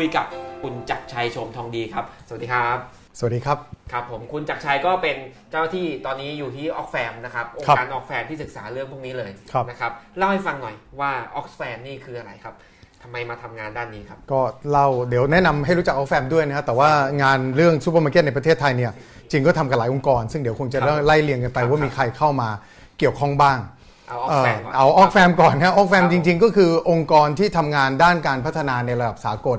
คุยกับคุณจักรชัยโฉมทองดีครับ สวัสดีครับ สวัสดีครับ ครับผมคุณจักรชัยก็เป็นเจ้าหน้าที่ตอนนี้อยู่ที่ Oxfam นะครับองค์การ Oxfam ที่ศึกษาเรื่องพวกนี้เลยครับนะครับเล่าให้ฟังหน่อยว่า Oxfam นี่คืออะไรครับทำไมมาทำงานด้านนี้ครับ ก็เล่าเดี๋ยวแนะนำให้รู้จัก Oxfam ด้วยนะครับแต่ว่างานเรื่องซูเปอร์มาร์เก็ตในประเทศไทยเนี่ยจริงก็ทำกับหลายองค์กร ซึ่งเดี๋ยวคงจะครับไล่เรียงกันไปครับว่ามีใครเข้ามาเกี่ยวข้องบ้างเอา Oxfam ก่อนเอ่อเอา Oxfam ก่อนนะ Oxfam ครับจริง ๆ ก็คือองค์กรที่ทำงานด้านการพัฒนาในระดับสากล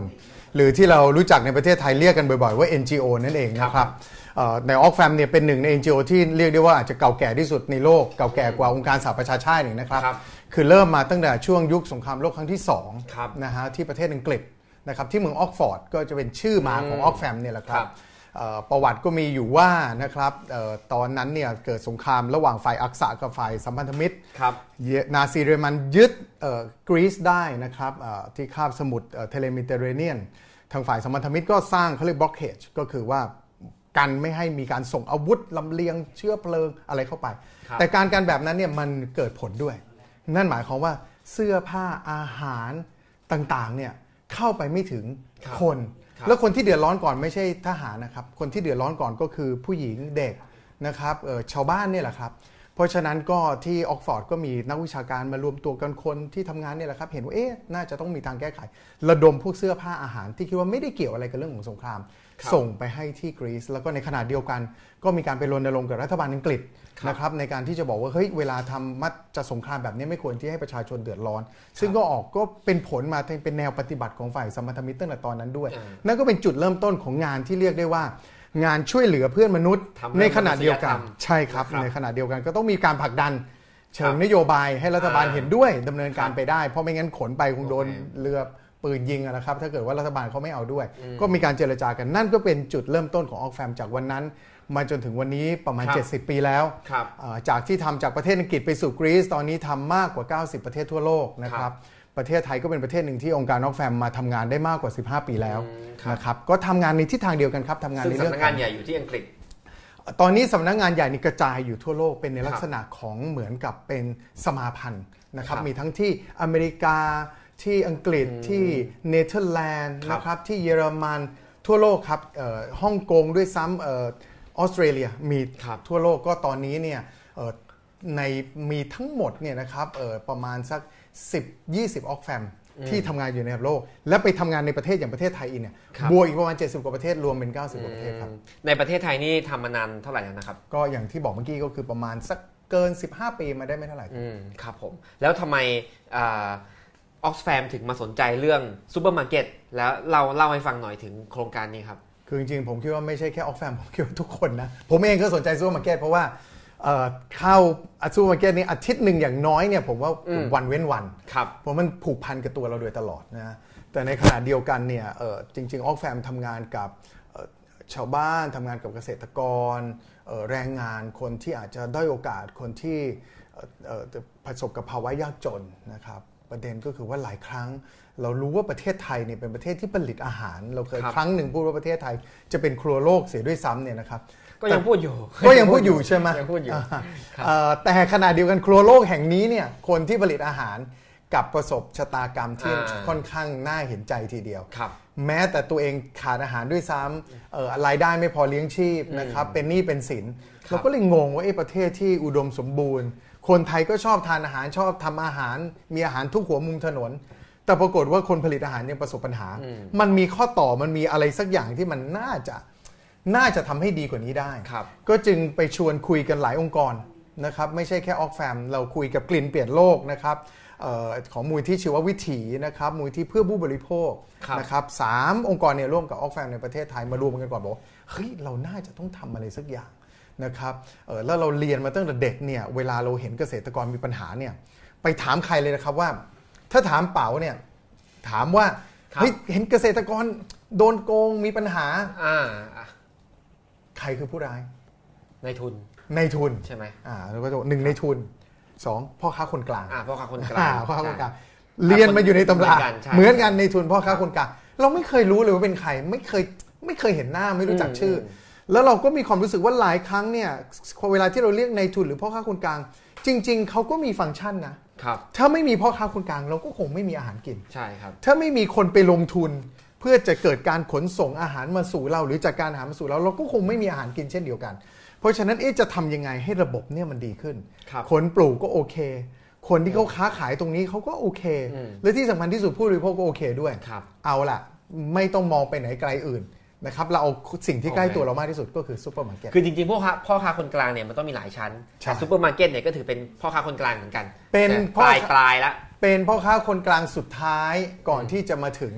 หรือที่เรารู้จักในประเทศไทยเรียกกันบ่อยๆว่า NGO นั่นเองนะครับเอ่อในออกแฟมเนี่ยเป็นหนึ่งใน NGO ที่เรียกได้ว่าอาจจะเก่าแก่ที่สุดในโลกเก่าแก่กว่าองค์การสหประชาชาติอีกนะครับครับคือเริ่มมาตั้งแต่ช่วงยุคสงครามโลกครั้งที่สองครับนะฮะที่ประเทศอังกฤษนะครับที่เมืองออกฟอร์ดก็จะเป็นชื่อมาของออกแฟมเนี่ยแหละครัครับบเอ่อ ประวัติก็มีอยู่ว่านะครับเอ่อตอนนั้นเนี่ยเกิดสงครามระหว่างฝ่ายอักษะกับฝ่ายสัมพันธมิตรครับเยนาซีเยอรมันยึดเอ่อกรีซได้นะครับเอ่อที่คาบสมุทรเทเลมิเตเรเนียน ทางฝ่ายสัมพันธมิตรก็สร้างเขาเรียกบล็อกเ e ก็คือว่ากันไม่ให้มีการส่งอาวุธลำเลียงเชื้อเพลิงอะไรเข้าไปครับแต่การการแบบนั้นเนี่ยมันเกิดผลด้วย นั่นหมายความว่าเสื้อผ้าอาหารต่างๆเนี่ยเข้าไปไม่ถึงครับคนครับ แล้วคนที่เดือดร้อนก่อนไม่ใช่ทหารนะครับ คนที่เดือดร้อนก่อนก็คือผู้หญิงเด็กนะครับเอ่อชาวบ้านเนี่ยแหละครับ เพราะฉะนั้นก็ที่ออกฟอร์ดก็มีนักวิชาการมารวมตัวกันคนที่ทำงานเนี่ยแหละครับ เห็นว่าเอ๊ะน่าจะต้องมีทางแก้ไข ระดมพวกเสื้อผ้าอาหารที่คิดว่าไม่ได้เกี่ยวอะไรกับเรื่องของสงครามครับส่งไปให้ที่กรีซแล้วก็ในขณะเดียวกัน ก็มีการไปรณรงค์กับรัฐบาลอังกฤษครับ นะครับในการที่จะบอกว่าเฮ้ยเวลาทำมัดจะสงครามแบบนี้ไม่ควรที่ให้ประชาชนเดือดร้อน ซึ่งก็ออกก็เป็นผลมาเป็นแนวปฏิบัติของฝ่ายสัมพันธมิตรตั้งแต่ตอนนั้นด้วยอ่านั่นก็เป็นจุดเริ่มต้นของงานที่เรียกได้ว่างานช่วยเหลือเพื่อนมนุษย์ทำเรื่องในขณะเดียวกันมนุษยธรรมใช่ครับนะครับ ในขณะเดียวกันก็ต้องมีการผลักดันเชิงครับนโยบายให้รัฐบาลอ่าเห็นด้วยดำเนินการครับไปได้ เพราะไม่งั้นขนไปคงโดนโอเคเรือ ปืนยิงอะนะครับถ้าเกิดว่ารัฐบาลเขาไม่เอาด้วย ก็มีการเจรจากันนั่นก็เป็นจุดเริ่มต้นของออกแฟมจากวันนั้น มาจนถึงวันนี้ประมาณครับ70 ปีแล้วครับเอ่อจากที่ทำจากประเทศอังกฤษไปสู่กรีซตอนนี้ทำมากกว่า 90 ประเทศทั่วโลกนะคครัรับบประเทศไทยก็เป็นประเทศหนึ่งที่องค์การออกแฟมมาทำงานได้มากกว่า 15 ปีแล้วอืมครับนะครับก็ทำงานในทิศทางเดียวกันครับทำงานซึ่งในเรื่องสำนักขงาอนงใหญ่อยู่ที่อังกฤษ ตอนนี้สำนักงานใหญ่นี่กระจายอยู่ทั่วโลกเป็นในครับลักษณะของเหมือนกับเป็นสมาพันธ์นะครับครับมีทั้งที่อเมริกา ที่อังกฤษที่เนเธอร์แลนด์ครับนะครับที่เยอรมันทั่วโลกครับเอ่อฮ่องกงด้วยซ้ำเอ่อออสเตรเลียมีครับทั่วโลกก็ตอนนี้เนี่ยเอ่อในมีทั้งหมดเนี่ยนะครับเอ่อประมาณสัก 10-20ออกแฟมที่ทำงานอยู่ในระดับโลก และไปทำงานในประเทศอย่างประเทศไทยอีกเนี่ยครับบวกอีกประมาณ 70 กว่าประเทศรวมเป็น 90 กว่าประเทศครับ ในประเทศไทยนี่ทำมานานเท่าไหร่แล้วนะครับ ก็อย่างที่บอกเมื่อกี้ก็คือประมาณสักเกิน 15 ปีมาได้ไม่เท่าไหร่อืมครับผม แล้วทำไม Oxfam ถึงมาสนใจเรื่องซูเปอร์มาร์เก็ตแล้วเราเล่าให้ฟังหน่อยถึงโครงการนี้ครับ คือจริงๆ ผมคิดว่าไม่ใช่แค่ Oxfam ผมคิดว่าทุกคนนะ ผมเองก็สนใจซูเปอร์มาร์เก็ตเพราะว่าเอ่อเข้าซูเปอร์มาร์เก็ตนี้อาทิตย์หนึ่งอย่างน้อยเนี่ยผมว่าอืมวันเว้นวันครับเพราะมันผูกพันกับตัวเราโดยตลอดนะแต่ในขณะเดียวกันเนี่ยเอ่อจริงๆออกแฟมทำงานกับเอ่อชาวบ้านทำงานกับเกษตรกรเอ่อแรงงานคนที่อาจจะด้อยโอกาสคนที่เอ่อเอ่อประสบกับภาวะยากจนนะครับ ประเด็นก็คือว่าหลายครั้ง เรารู้ว่าประเทศไทยเนี่ยเป็นประเทศที่ผลิตอาหาร เราเคยครับครั้งหนึ่งพูดว่าประเทศไทย จะเป็นครัวโลกเสียด้วยซ้ำเนี่ยนะครับก็ยังพูดอยู่ ก็ยังพูดอยู่ใช่ไหมยังพูดอยู่าครับเอ่อแต่ขณะเดียวกันครัวโลกแห่งนี้เนี่ยคนที่ผลิตอาหารกับประสบชะตากรรมที่อ่าค่อนข้างน่าเห็นใจทีเดียวครับแม้แต่ตัวเองขาดอาหารด้วยซ้ำเอ่อรายได้ไม่พอเลี้ยงชีพนะครับเป็นหนี้เป็นสินครับเราก็เลยงงว่าเอ๊ะประเทศที่อุดมสมบูรณ์ คนไทยก็ชอบทานอาหารชอบทำอาหาร มีอาหารทุกหัวมุมถนน แต่ปรากฏว่าคนผลิตอาหารยังประสบปัญหา มันมีข้อต่อมันมีอะไรสักอย่างที่มันน่าจะน่าจะทำให้ดีกว่านี้ได้ครับก็จึงไปชวนคุยกันหลายองค์กรนะครับไม่ใช่แค่ออกแฟม เราคุยกับกลิ่นเปลี่ยนโลกนะครับเออของมูลที่ชีววิถีนะครับมูลที่เพื่อผู้บริโภคครับนะครับสามองค์กรเนี่ยร่วมกับออกแฟมในประเทศไทยมารวมกันก่อนบอกว่าเฮ้ยเราน่าจะต้องทำอะไรสักอย่าง นะครับเออแล้วเราเรียนมาตั้งแต่เด็กเนี่ยเวลาเราเห็นเกษตรกรมีปัญหาเนี่ยไปถามใครเลยนะครับว่า ถ้าถามเป๋าเนี่ยถามว่าครับเฮ้ยเห็นเกษตรกรโดนโกงมีปัญหาอ่าอะใครคือผู้ร้ายในทุนในทุนใช่ไหมอ่าแล้วก็จะบอกหนึ่งในทุนสองพ่อค้าคนกลางอ่าพ่อค้าคนกอ่าลางพ่อค้าคนกลางใช่เรียนมาอยู่ในตำราเหมือนกันใช่เหมือนกันในทุนพ่อค้าคนกลางเราไม่เคยรู้เลยว่าเป็นใครไม่เคยไม่เคยเห็นหน้าไม่รู้จักชื่ออ แล้วเราก็มีความรู้สึกว่าหลายครั้งเนี่ยเวลาที่เราเรียกในทุนหรือพ่อค้าคนกลาง จริง ๆเขาก็มีฟังก์ชันนะครับถ้าไม่มีพ่อค้าคนกลางเราก็คงไม่มีอาหารกินใช่ครับถ้าไม่มีคนไปลงทุน เพื่อจะเกิดการขนส่งอาหารมาสู่เรา หรือจากการอาหารมาสู่เราเราก็คงไม่มีอาหารกินเช่นเดียวกัน เพราะฉะนั้นเอ๊ะจะทำยังไงให้ระบบเนี่ยมันดีขึ้นครับคนปลูกก็โอเค คนที่เขาค้าขายตรงนี้เขาก็โอเคอืมและที่สำคัญที่สุดผู้บริโภคก็โอเคด้วยครับเอาล่ะ ไม่ต้องมองไปไหนไกลอื่น นะครับเราเอาสิ่งที่ใกล้โอเคตัวเรามากที่สุดก็คือซูเปอร์มาร์เก็ตคือจริงๆพ่อค้าพ่อค้าคนกลางเนี่ยมันต้องมีหลายชั้นใช่แต่ซูเปอร์มาร์เก็ตเนี่ยก็ถือเป็นพ่อค้าคนกลางเหมือนกัน เป็นแต่พ่ปลายปลายละเป็นพ่อค้าคนกลางสุดท้ายก่อนที่จะมาถึง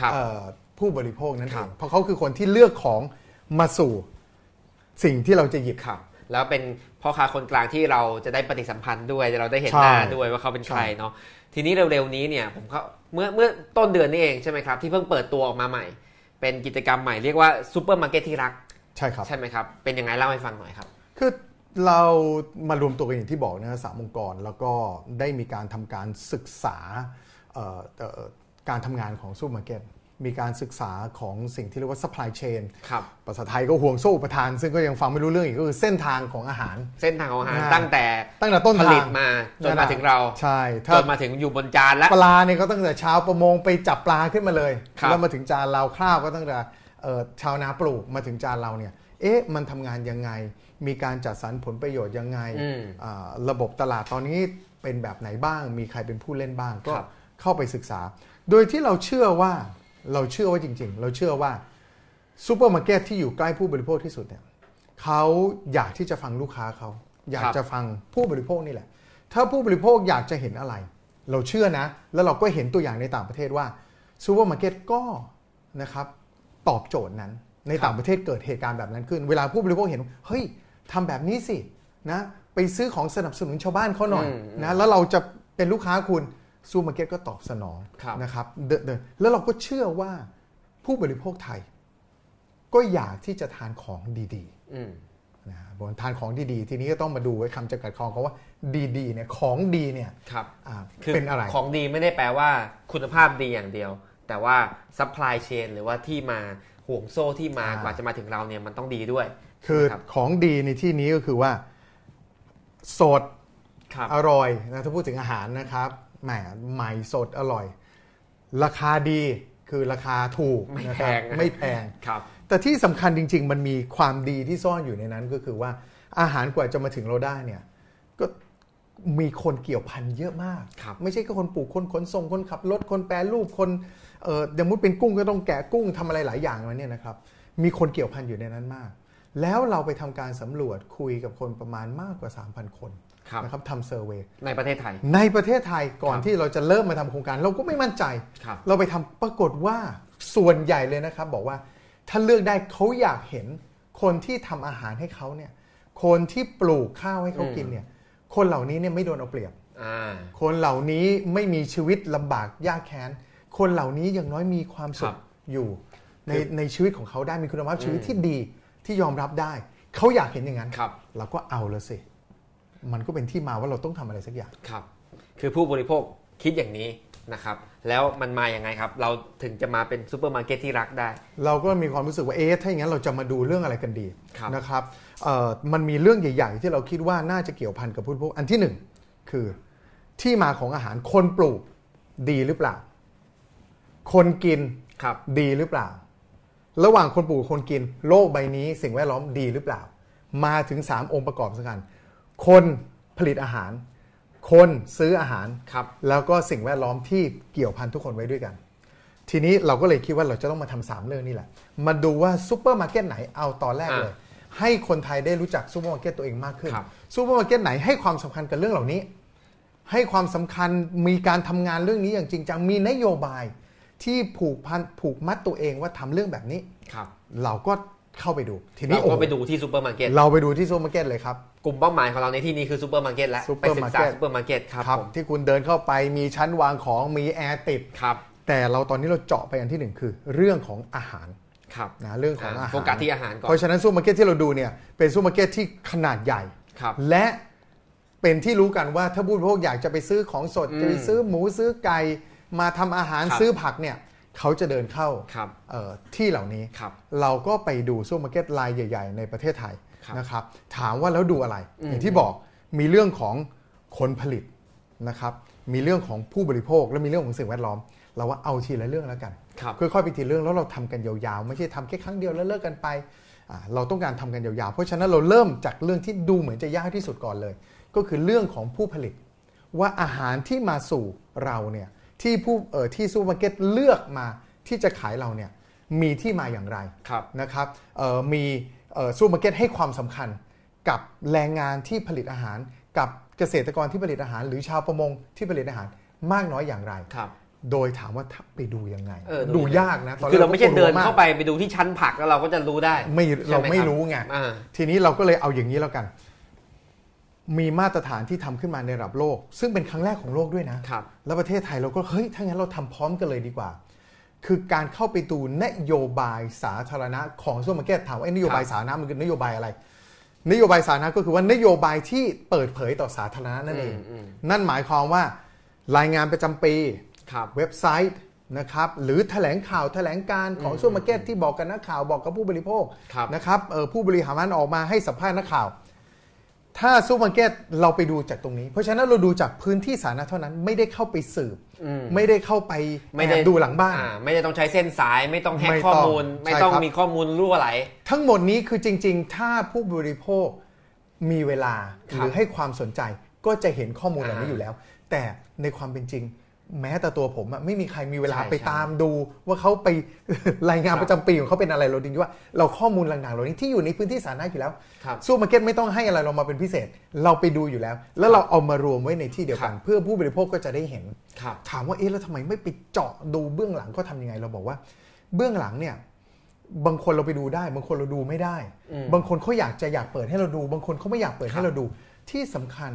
ครับเอ่อผู้บริโภคนั่นเองครับเพราะเขาคือคนที่เลือกของมาสู่สิ่งที่เราจะหยิบครับแล้วเป็นพ่อค้าคนกลางที่เราจะได้ปฏิสัมพันธ์ด้วยเราได้เห็นใช่หน้าด้วยว่าเขาเป็นใครเนาะทีนี้เร็วๆนี้เนี่ยผมเขาเมื่อเมื่อต้นเดือนนี้เองใช่ไหมครับที่เพิ่งเปิดตัวออกมาใหม่ เป็นกิจกรรมใหม่เรียกว่าซูเปอร์มาร์เก็ตที่รัก ใช่ครับ ใช่ไหมครับ เป็นยังไงเล่าให้ฟังหน่อยครับ คือเรามารวมตัวกันอย่างที่บอกนะสามองค์กรแล้วก็ได้มีการทำการศึกษาเอ่อเอ่อการทำงานของซูเปอร์มาร์เก็ต มีการศึกษาของสิ่งที่เรียกว่า supply chain ครับภาษาไทยก็ห่วงโซ่อุปทาน ซึ่งก็ยังฟังไม่รู้เรื่องอีกก็คือเส้นทางของอาหาร เส้นทางของอาหารอ่าตั้งแต่ตั้งแต่ต้นทางผลิตมาจนมาถึงเราใช่จานถ้ามาถึงอยู่บนจานแล้วปลาเนี่ยก็ตั้งแต่ชาวประมงไปจับปลาขึ้นมาเลยครับแล้วมาถึงจานเราข้าวก็ตั้งแต่เอ่อชาวนาปลูกมาถึงจานเราเนี่ยเอ๊ะมันทำงานยังไง มีการจัดสรรผลประโยชน์ยังไงอืมอ่าระบบตลาดตอนนี้เป็นแบบไหนบ้าง มีใครเป็นผู้เล่นบ้างก็ครับเข้าไปศึกษา โดยที่เราเชื่อว่า เราเชื่อว่าจริง ๆ เราเชื่อว่าซูเปอร์มาร์เก็ตที่อยู่ใกล้ผู้บริโภคที่สุดเนี่ยเขาอยากที่จะฟังลูกค้าเขาอยากจะฟังผู้บริโภคนี่แหละ ถ้าผู้บริโภคอยากจะเห็นอะไร เราเชื่อนะ แล้วเราก็เห็นตัวอย่างในต่างประเทศว่าซูเปอร์มาร์เก็ตก็นะครับตอบโจทย์นั้น ในต่างประเทศเกิดเหตุการณ์แบบนั้นขึ้น เวลาผู้บริโภคเห็นเฮ้ยทำแบบนี้สินะไปซื้อของสนับสนุนชาวบ้านเขาหน่อยอืมนะแล้วเราจะเป็นลูกค้าคุณ ซูเปอร์มาร์เก็ตก็ตอบสนองครับนะครับเดินเดินแล้วเราก็เชื่อว่าผู้บริโภคไทย ก็อยากที่จะทานของดีๆอืมนะฮะบอกทานของดีๆ ทีนี้ก็ต้องมาดูไว้คำจำกัดความเขาว่าดีๆเนี่ยของดีเนี่ยครับอ่าคือเป็นอะไรของดีไม่ได้แปลว่าคุณภาพดีอย่างเดียว แต่ว่า supply chain หรือว่าที่มาห่วงโซ่ที่มาอ่ากว่าจะมาถึงเราเนี่ยมันต้องดีด้วย คือครับของดีในที่นี้ก็คือว่า สดครับอร่อยนะถ้าพูดถึงอาหารนะครับ แหมใหม่สดอร่อย ราคาดีคือราคาถูกไม่แพงนะแพครับนะไม่แพงครับ แต่ที่สำคัญจริง ๆ มันมีความดีที่ซ่อนอยู่ในนั้นก็คือว่าอาหารกว่าจะมาถึงเราได้เนี่ยก็มีคนเกี่ยวพันเยอะมากครับไม่ใช่แค่คนปลูกคนขนส่งคนขับรถคนแปรรูปคนเอ่ออย่างมุดเป็นกุ้งก็ต้องแกะกุ้งทำอะไรหลายอย่างมาเนี่ยนะครับ มีคนเกี่ยวพันอยู่ในนั้นมาก แล้วเราไปทำการสำรวจคุยกับคนประมาณมากกว่า 3,000 คนครับ นะครับทำเซอร์เวยในประเทศไทย ในประเทศไทยก่อนครับที่เราจะเริ่มมาทำโครงการ เราก็ไม่มั่นใจครับเราไปทำปรากฏว่าส่วนใหญ่เลยนะครับ บอกว่าถ้าเลือกได้เขาอยากเห็นคนที่ทำอาหารให้เขาเนี่ย คนที่ปลูกข้าวให้เขากินเนี่ย คนเหล่านี้เนี่ยไม่โดนเอาเปรียบอ่าคนเหล่านี้ไม่มีชีวิตลำบากยากแค้น คนเหล่านี้อย่างน้อยมีความสุครัขบอยู่ในในชีวิตของเขาได้มีคุณภาพชีวิตอืมที่ดีที่ยอมรับได้ เขาอยากเห็นอย่างนั้นครับเราก็เอาละสิ มันก็เป็นที่มาว่าเราต้องทำอะไรสักอย่างครับ คือผู้บริโภคคิดอย่างนี้นะครับ แล้วมันมาอย่างไงครับ เราถึงจะมาเป็นซูเปอร์มาร์เก็ตที่รักได้ เราก็มีความรู้สึกว่าเอ๊ะถ้าอย่างนั้นเราจะมาดูเรื่องอะไรกันดีครับนะครับเอ่อมันมีเรื่องใหญ่ ๆ ที่เราคิดว่าน่าจะเกี่ยวพันกับผู้บริโภคอันที่หนึ่งคือที่มาของอาหารคนปลูกดีหรือเปล่า คนกินครับดีหรือเปล่า ระหว่างคนปลูกกับคนกิน โลกใบนี้สิ่งแวดล้อมดีหรือเปล่า มาถึง 3 องค์ประกอบสำคัญ คนผลิตอาหาร คนซื้ออาหารครับ แล้วก็สิ่งแวดล้อมที่เกี่ยวพันทุกคนไว้ด้วยกัน ทีนี้เราก็เลยคิดว่าเราจะต้องมาทำสามเรื่องนี้แหละ มาดูว่าซูเปอร์มาร์เก็ตไหนเอาตอนแรกเลย ให้คนไทยได้รู้จักซูเปอร์มาร์เก็ตตัวเองมากขึ้นครับซูเปอร์มาร์เก็ตไหนให้ความสำคัญกับเรื่องเหล่านี้ ให้ความสำคัญมีการทำงานเรื่องนี้อย่างจริงจังมีนโยบายที่ผูกพันผูกมัดตัวเองว่าทำเรื่องแบบนี้ครับ เราก็ เข้าไปดู ทีนี้เราโอ้ก็โหไปดูที่ซูเปอร์มาร์เก็ตเราไปดูที่ซูเปอร์มาร์เก็ตเลยครับ กลุ่มเป้าหมายของเราในที่นี้คือซูเปอร์มาร์เก็ตแล้วไปศึกษาซูเปอร์มาร์เก็ตซูเปอร์มาร์เก็ตครับผมที่คุณเดินเข้าไปมีชั้นวางของมีแอร์ติดครับแต่เราตอนนี้เราเจาะไปอันที่หนึ่งคือเรื่องของอาหารครับนะเรื่องของอาหารโฟกัสที่อาหารก่อนเพราะฉะนั้นซูเปอร์มาร์เก็ตที่เราดูเนี่ยเป็นซูเปอร์มาร์เก็ตที่ขนาดใหญ่ครับและเป็นที่รู้กันว่าถ้าผู้บริโภคอยากจะไปซื้อของสดอืมจะไปซื้อหมูซื้อไก่มาทำอาหารครับซื้อผักเนี่ย เขาจะเดินเข้าครับเอ่อที่เหล่านี้ครับเราก็ไปดูซูเปอร์มาร์เก็ตรายใหญ่ ๆ ในประเทศไทยครับนะครับ ถามว่าแล้วดูอะไรอืมอย่างที่บอกมีเรื่องของคนผลิตนะครับ มีเรื่องของผู้บริโภคและมีเรื่องของสิ่งแวดล้อม เราว่าเอาทีละเรื่องแล้วกันครับค่อยๆไปทีละเรื่องแล้วเราทำกันยาวๆ ไม่ใช่ทำแค่ครั้งเดียวแล้วเลิกกันไปอ่าเราต้องการทำกันยาวๆ เพราะฉะนั้นเราเริ่มจากเรื่องที่ดูเหมือนจะยากที่สุดก่อนเลย ก็คือเรื่องของผู้ผลิต ว่าอาหารที่มาสู่เราเนี่ย ที่ผู้เอ่อที่ซูเปอร์มาร์เก็ตเลือกมาที่จะขายเราเนี่ยมีที่มาอย่างไรครับนะครับเอ่อมีเอ่อซูเปอร์มาร์เก็ตให้ความสำคัญกับแรงงานที่ผลิตอาหาร กับเกษตรกรที่ผลิตอาหาร หรือชาวประมงที่ผลิตอาหารมากน้อยอย่างไรครับโดยถามว่าถ้าไปดูยังไงเออดูดูยากนะตนแกคือเราไม่ใช่เดินก็กลัวมกเข้าไปไปดูที่ชั้นผักแล้วเราก็จะรู้ได้ ไม่ใช่เราหไม่คบรู้ไงอ่าทีนี้เราก็เลยเอาอย่างนี้แล้วกัน มีมาตรฐานที่ทำขึ้นมาในระดับโลก ซึ่งเป็นครั้งแรกของโลกด้วยนะครับแล้วประเทศไทยเราก็เฮ้ยถ้างั้นเราทำพร้อมกันเลยดีกว่า คือการเข้าไปดูนโยบายสาธารณะของซูเปอร์มาร์เก็ตถามว่าไอ้นโยบายครับสาธารณะมันคือนโยบายอะไร นโยบายสาธารณะก็คือว่านโยบายที่เปิดเผยต่อสาธารณะนั่นเองอืมนั่นหมายความว่ารายงานประจำปีครับเว็บไซต์นะครับหรือแถลงข่าวแถลงการณ์ของซูเปอร์มาร์เก็ตที่บอกกับนักข่าวบอกกับผู้บริโภคครับนะครับเอ่อผู้บริหารมันออกมาให้สัมภาษณ์นักข่าว ถ้าซูเปอร์มาร์เก็ตเราไปดูจากตรงนี้ เพราะฉะนั้นเราดูจากพื้นที่สาธารณะเท่านั้นไม่ได้เข้าไปสืบอืมไม่ได้เข้าไปไม่ได้แอบดูหลังบ้านอ่ไม่ได้ต้องใช้เส้นสายไม่ต้องแฮกข้อมูลไม่ต้องใช่ไม่ต้องครับมีข้อมูลรั่วไหล ทั้งหมดนี้คือจริง ๆ ถ้าผู้บริโภคมีเวลาครับหรือให้ความสนใจก็จะเห็นข้อมูลเหล่านี้อ่าอยู่แล้ว แต่ในความเป็นจริง แม้แต่ตัวผมอะไม่มีใครมีเวลาใช่ไปใช่ ตามดูว่าเขาไป รายงานครับประจำปีของเขาเป็นอะไรเราดึงว่าเราข้อมูลต่างๆเหล่านี้ที่อยู่ในพื้นที่สาธารณะอยู่แล้ว ครับ ซูเปอร์มาร์เก็ตไม่ต้องให้อะไรเรามาเป็นพิเศษ เราไปดูอยู่แล้ว แล้วเราเอามารวมไว้ในที่เดียวกันครับเพื่อผู้บริโภคก็จะได้เห็น ครับ ถามว่าเอ๊ะแล้วทำไมไม่ไปเจาะดูเบื้องหลังเขาทำยังไง เราบอกว่า เบื้องหลังเนี่ย บางคนเราไปดูได้ บางคนเราดูไม่ได้ อืมบางคนเขาอยากจะอยากเปิดให้เราดู บางคนเขาไม่อยากเปิดครับให้เราดู ที่สำคัญ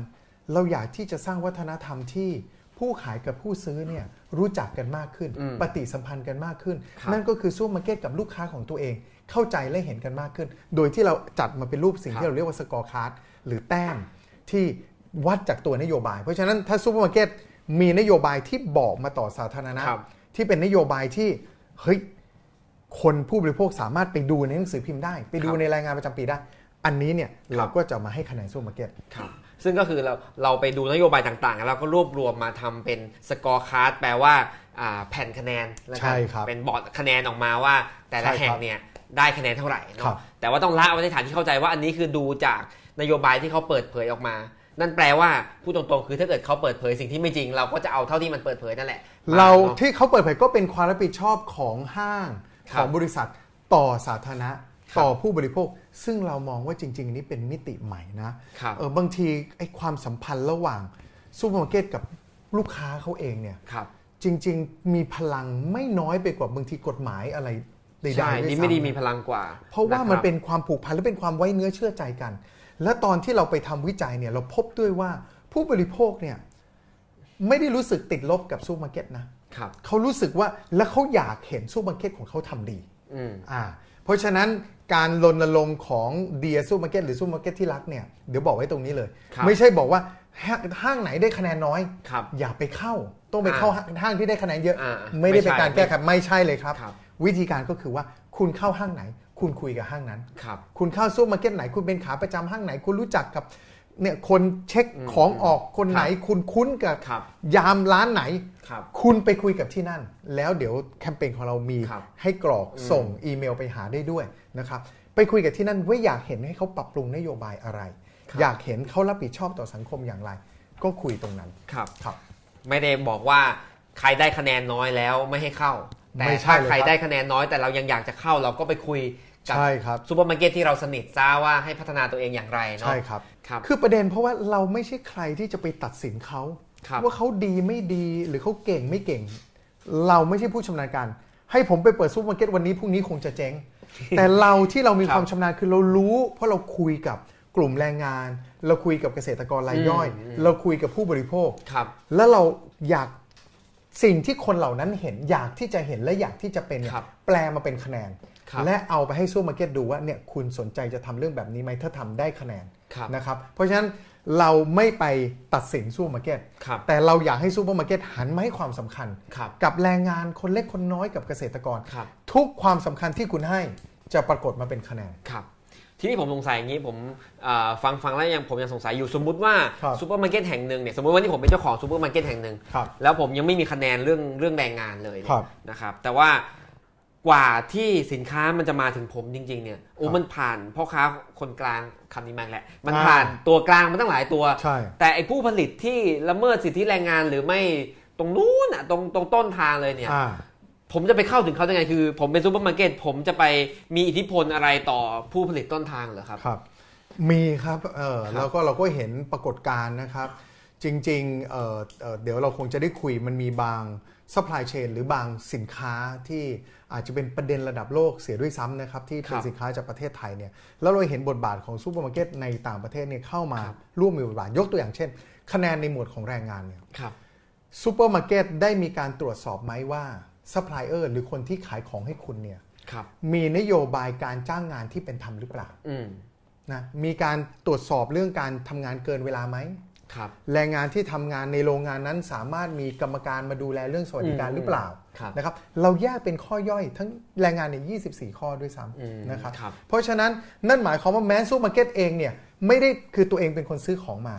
เราอยากที่จะสร้างวัฒนธรรมที่ ผู้ขายกับผู้ซื้อเนี่ยรู้จักกันมากขึ้นอืมปฏิสัมพันธ์กันมากขึ้นครับนั่นก็คือซูเปอร์มาร์เก็ตกับลูกค้าของตัวเอง เข้าใจและเห็นกันมากขึ้น โดยที่เราจัดมาเป็นรูปสิ่งครับที่เราเรียกว่า scorecard หรือแต้มที่วัดจากตัวนโยบาย เพราะฉะนั้นถ้าซูเปอร์มาร์เก็ตมีนโยบายที่บอกมาต่อสาธารณะครับที่เป็นนโยบายที่เฮ้ยคนผู้บริโภคสามารถไปดูในหนังสือพิมพ์ได้ ไปดูครับในรายงานประจำปีได้ อันนี้เนี่ยครับเราก็จะมาให้คะแนนซูเปอร์มาร์เก็ตครับ ซึ่งก็คือเราเราไปดูนโยบายต่างๆ แล้วเราก็รวบรวมมาทำเป็น scorecard แปลว่าอ่าแผ่นคะแนนแล้วกันใช่ครับเป็นบอร์ดคะแนนออกมาว่า แต่ละใช่ครับแห่งเนี่ยได้คะแนนเท่าไหร่ครับเนาะแต่ว่าต้องละไว้ในฐานที่เข้าใจว่าอันนี้คือดูจากนโยบายที่เขาเปิดเผยออกมา นั่นแปลว่าพูดตรงๆคือถ้าเกิดเขาเปิดเผยสิ่งที่ไม่จริง เราก็จะเอาเท่าที่มันเปิดเผยนั่นแหละมเรานอะที่เขาเปิดเผยก็เป็นความรับผิดชอบของห้างครัของบริษัทต่อสาธารณะครับต่อผู้บริโภค ซึ่งเรามองว่าจริง ๆ นี่เป็นมิติใหม่นะครับเออบางทีไอ้ความสัมพันธ์ระหว่างซูเปอร์มาร์เก็ตกับลูกค้าเขาเองเนี่ยครับจริง ๆ มีพลังไม่น้อยไปกว่าบางทีกฎหมายอะไรใดๆด้วยซ้ำใช่ดีไม่ดีมีพลังกว่า เพราะว่ามันครับเป็นความผูกพันและเป็นความไว้เนื้อเชื่อใจกัน และตอนที่เราไปทำวิจัยเนี่ยเราพบด้วยว่าผู้บริโภคเนี่ยไม่ได้รู้สึกติดลบกับซูเปอร์มาร์เก็ตนะครับเขารู้สึกว่าและเขาอยากเห็นซูเปอร์มาร์เก็ตของเขาทำดีอืมอ่า เพราะฉะนั้นการรณรงค์ของ Dear Supermarket หรือซูเปอร์มาร์เก็ตที่รักเนี่ยเดี๋ยวบอกไว้ตรงนี้เลย ครับไม่ใช่บอกว่าห้างห้างไหนได้คะแนนน้อย ครับอย่าไปเข้า ต้องไปอ่าเข้าห้างที่ได้คะแนนเยอะ อ่าไม่ได้ไม่ใช่เป็นการแก้ไขไม่ใช่เลยครับ ครับ วิธีการก็คือว่าคุณเข้าห้างไหน คุณคุยกับห้างนั้น ครับ คุณเข้าซูเปอร์มาร์เก็ตไหน คุณเป็นขาประจำห้างไหน คุณรู้จักกับเนี่ยคนเช็คของออกคนไหน คุณคุ้นกับครับยามร้านไหน ครับคุณไปคุยกับที่นั่น แล้วเดี๋ยวแคมเปญของเรามีครับให้กรอกส่งอีเมลไปหาได้ด้วยนะครับไปคุยกับที่นั่นว่าอยากเห็นให้เขาปรับปรุงนโยบายอะไรครับอยากเห็นเขารับผิดชอบต่อสังคมอย่างไร ก็คุยตรงนั้นครับครับ ไม่ได้บอกว่าใครได้คะแนนน้อยแล้วไม่ให้เข้า ไม่ใช่เลยครับแต่ถ้าใครได้คะแนนน้อยแต่เรายังอยากจะเข้าเราก็ไปคุยกับใช่ครับซูเปอร์มาร์เก็ตที่เราสนิทจ้าว่าให้พัฒนาตัวเองอย่างไรเนาะใช่ครับครับ คือประเด็นเพราะว่าเราไม่ใช่ใครที่จะไปตัดสินเขาครับ ว่าเขาดีไม่ดีหรือเขาเก่งไม่เก่ง เราไม่ใช่ผู้ชำนาญการ ให้ผมไปเปิดซูเปอร์มาร์เก็ตวันนี้พรุ่งนี้คงจะเจ๊งแต่เราที่เรามีครับความชำนาญคือเรารู้ เพราะเราคุยกับกลุ่มแรงงาน เราคุยกับเกษตรกรรายย่อยอืมเราคุยกับผู้บริโภคครับ แล้วเราอยากสิ่งที่คนเหล่านั้นเห็นอยากที่จะเห็นและอยากที่จะเป็นเนี่ยครับแปลมาเป็นคะแนนครับและเอาไปให้ซูเปอร์มาร์เก็ตดูว่าเนี่ยคุณสนใจจะทำเรื่องแบบนี้ไหมถ้าทำได้คะแนนครับนะครับเพราะฉะนั้น เราไม่ไปตัดสินซูเปอร์มาร์เก็ตครับแต่เราอยากให้ซูเปอร์มาร์เก็ตหันมาให้ความสำคัญครับกับแรงงานคนเล็กคนน้อยกับเกษตรกรครับทุกความสำคัญที่คุณให้จะปรากฏมาเป็นคะแนนครับทีนี้ผมสงสัยอย่างนี้ผมอ่าฟังฟังแล้วยังผมยังสงสัยอยู่สมมุติว่าครับซูเปอร์มาร์เก็ตแห่งหนึ่งเนี่ยสมมติว่านี่ผมเป็นเจ้าของซูเปอร์มาร์เก็ตแห่งหนึ่งครับแล้วผมยังไม่มีคะแนนเรื่องเรื่องแรงงานเลยเนี่ยครับนะครับแต่ว่า กว่าที่สินค้ามันจะมาถึงผมจริง ๆ เนี่ยโอ้ครับมันผ่านพ่อค้าคนกลางคำนี้มาอีกแหละ มันอ่าผ่านตัวกลางมาตั้งหลายตัว ใช่ แต่ไอ้ผู้ผลิตที่ละเมิดสิทธิแรงงานหรือไม่ตรงนู้นอะตรงตรงต้นทางเลยเนี่ย อ่า ผมจะไปเข้าถึงเขาได้ไงคือ ผมเป็นซูเปอร์มาร์เก็ตผมจะไปมีอิทธิพลอะไรต่อผู้ผลิตต้นทางเหรอครับ ครับ มีครับ เออครับ แล้วก็เราก็เห็นปรากฏการณ์นะครับ จริงๆเอ่อเอ่อเดี๋ยวเราคงจะได้คุยมันมีบาง supply chain หรือบางสินค้าที่อาจจะเป็นประเด็นระดับโลกเสียด้วยซ้ำนะครับที่เป็นครับสินค้าจากประเทศไทยเนี่ยแล้วเราเห็นบทบาทของซูเปอร์มาร์เก็ตในต่างประเทศเนี่ยเข้ามาครับร่วมมีบทบาทยกตัวอย่างเช่น คะแนนในหมวดของแรงงานเนี่ยครับซูเปอร์มาร์เก็ตได้มีการตรวจสอบไหมว่าซัพพลายเออร์หรือคนที่ขายของให้คุณเนี่ยครับมีนโยบายการจ้างงานที่เป็นธรรมหรือเปล่าอืมนะมีการตรวจสอบเรื่องการทำงานเกินเวลาไหม ครับ แรงงานที่ทำงานในโรงงานนั้นสามารถมีกรรมการมาดูแลเรื่องสวัสดิการอืมหรือเปล่าครับนะครับเราแยกเป็นข้อย่อยทั้งแรงงานเนี่ย24 ข้อด้วยซ้ำอืมนะครับครับเพราะฉะนั้นนั่นหมายความว่าแม้ซูเปอร์มาร์เก็ตเองเนี่ยไม่ได้คือตัวเองเป็นคนซื้อของมา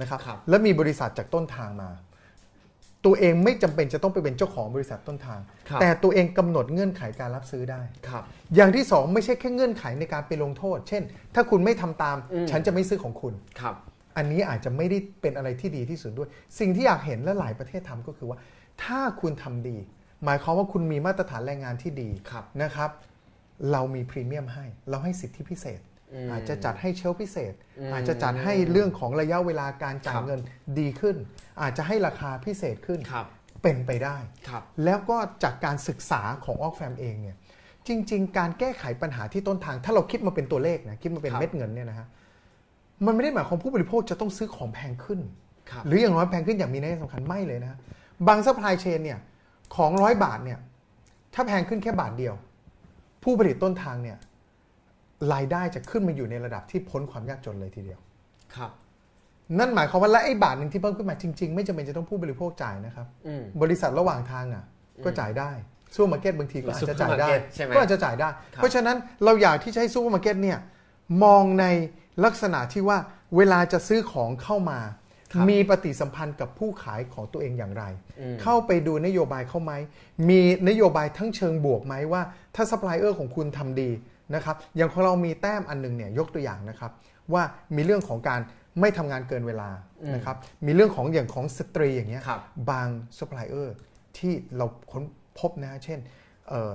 นะครับครับและมีบริษัทจากต้นทางมา ตัวเองไม่จำเป็นจะต้องไปเป็นเจ้าของบริษัทต้นทางครับแต่ตัวเองกำหนดเงื่อนไขการรับซื้อได้ครับอย่างที่สองไม่ใช่แค่เงื่อนไขในการไปลงโทษ เช่น ถ้าคุณไม่ทำตามอืมฉันจะไม่ซื้อของคุณครับ อันนี้อาจจะไม่ได้เป็นอะไรที่ดีที่สุดด้วย สิ่งที่อยากเห็นและหลายประเทศทำก็คือว่า ถ้าคุณทำดี หมายความว่าคุณมีมาตรฐานแรงงานที่ดีครับนะครับ เรามีพรีเมียมให้ เราให้สิทธิพิเศษอืมอาจจะจัดให้เชลฟ์พิเศษอืมอาจจะจัดให้เรื่องของระยะเวลาการจ่าคยรับเงินดีขึ้น อาจจะให้ราคาพิเศษขึ้นครับเป็นไปได้ครับแล้วก็จากการศึกษาของออกแฟมเองเนี่ยจริง ๆ การแก้ไขปัญหาที่ต้นทาง ถ้าเราคิดมาเป็นตัวเลขนะคิดมาเป็นครับเม็ดเงินเนี่ยนะฮะ มันไม่ได้หมายความผู้บริโภคจะต้องซื้อของแพงขึ้นครับหรืออย่างน้อยแพงขึ้นอย่างมีนัยสำคัญไม่เลยนะฮะบาง supply chain เนี่ยของร้อยบาทเนี่ยถ้าแพงขึ้นแค่บาทเดียว ผู้ผลิตต้นทางเนี่ยรายได้จะขึ้นมาอยู่ในระดับที่พ้นความยากจนเลยทีเดียว ครับ นั่นหมายความว่าและไอ้บาทหนึ่งที่เพิ่มขึ้นมาจริง ๆ ไม่จำเป็นจะต้องผู้บริโภคจ่ายนะครับอืมบริษัทระหว่างทางอะก็จ่ายได้ซูเปอร์มาร์เก็ตบางทีก็อาจจะจ่ายได้ซูเปอร์มาร์เก็ตใช่ไหมก็อาจจะจ่ายได้ครับเพราะฉะนั้นเราอยากที่จะให้ซูเปอร์มาร์เก็ตเนี่ย มองในลักษณะที่ว่าเวลาจะซื้อของเข้ามา ครับมีปฏิสัมพันธ์กับผู้ขายของตัวเองอย่างไร อืม เข้าไปดูนโยบายเขาไหม มีนโยบายทั้งเชิงบวกไหมว่า ถ้าซัพพลายเออร์ของคุณทำดีนะครับอย่างของเรามีแต้มอันหนึ่งเนี่ยยกตัวอย่างนะครับ ว่ามีเรื่องของการไม่ทำงานเกินเวลาอืมนะครับมีเรื่องของอย่างของสตรีอย่างเงี้ย ครับ บางซัพพลายเออร์ที่เราค้นพบนะฮะเช่นเอ่อ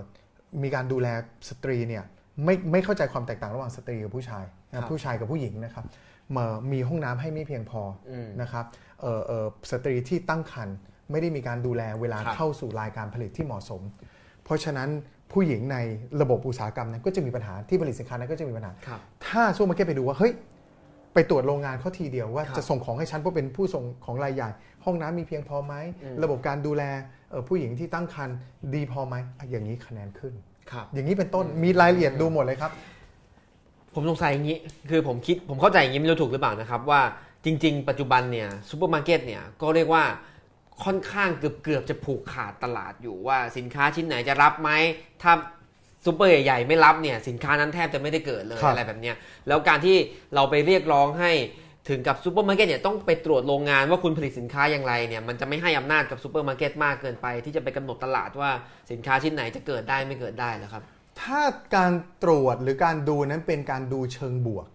มีการดูแลสตรีเนี่ย ไม่ไม่เข้าใจความแตกต่างระหว่างสตรีกับผู้ชายนะคครัรับบผู้ชายกับผู้หญิงนะครับมามีห้องน้ำให้ไม่เพียงพออืมนะครับเอ่อเอ่อสตรีที่ตั้งครรภ์ไม่ได้มีการดูแลเวลาครับเข้าสู่รายการผลิตที่เหมาะสม เพราะฉะนั้นผู้หญิงในระบบอุตสาหกรรมนั้นก็จะมีปัญหาที่ผลิตสินค้านั้นก็จะมีปัญหาครับถ้าซูเปอร์มาร์เก็ตไปดูว่าเฮ้ยไปตรวจโรงงานเขาทีเดียวว่าครับจะส่งของให้ฉันเพราะเป็นผู้ส่งของรายใหญ่ ห้องน้ำมีเพียงพอไหมอืมระบบการดูแลเอ่อผู้หญิงที่ตั้งครรภ์ดีพอไหมอะอย่างนี้คะแนนขึ้น ครับอย่างนี้เป็นต้นมีรายละเอียดดูหมดเลยครับ ผมสงสัยอย่างนี้ คือผมคิดผมเข้าใจอย่างนี้ไม่รู้ถูกหรือเปล่านะครับว่าจริง ๆ ปัจจุบันเนี่ยซูเปอร์มาร์เก็ตเนี่ยก็เรียกว่าค่อนข้างเกือบเกือบจะผูกขาดตลาดอยู่ว่าสินค้าชิ้นไหนจะรับไหมถ้าซูเปอร์ใหญ่ๆไม่รับเนี่ยสินค้านั้นแทบจะไม่ได้เกิดเลยครับอะไรแบบเนี้ยแล้วการที่เราไปเรียกร้องให้ ถึงกับซูเปอร์มาร์เก็ตเนี่ยต้องไปตรวจโรงงานว่าคุณผลิตสินค้าอย่างไรเนี่ยมันจะไม่ให้อำนาจกับซูเปอร์มาร์เก็ตมากเกินไป ที่จะไปกำหนดตลาดว่าสินค้าชิ้นไหนจะเกิดได้ไม่เกิดได้เหรอครับ ถ้าการตรวจหรือการดูนั้นเป็นการดูเชิงบวก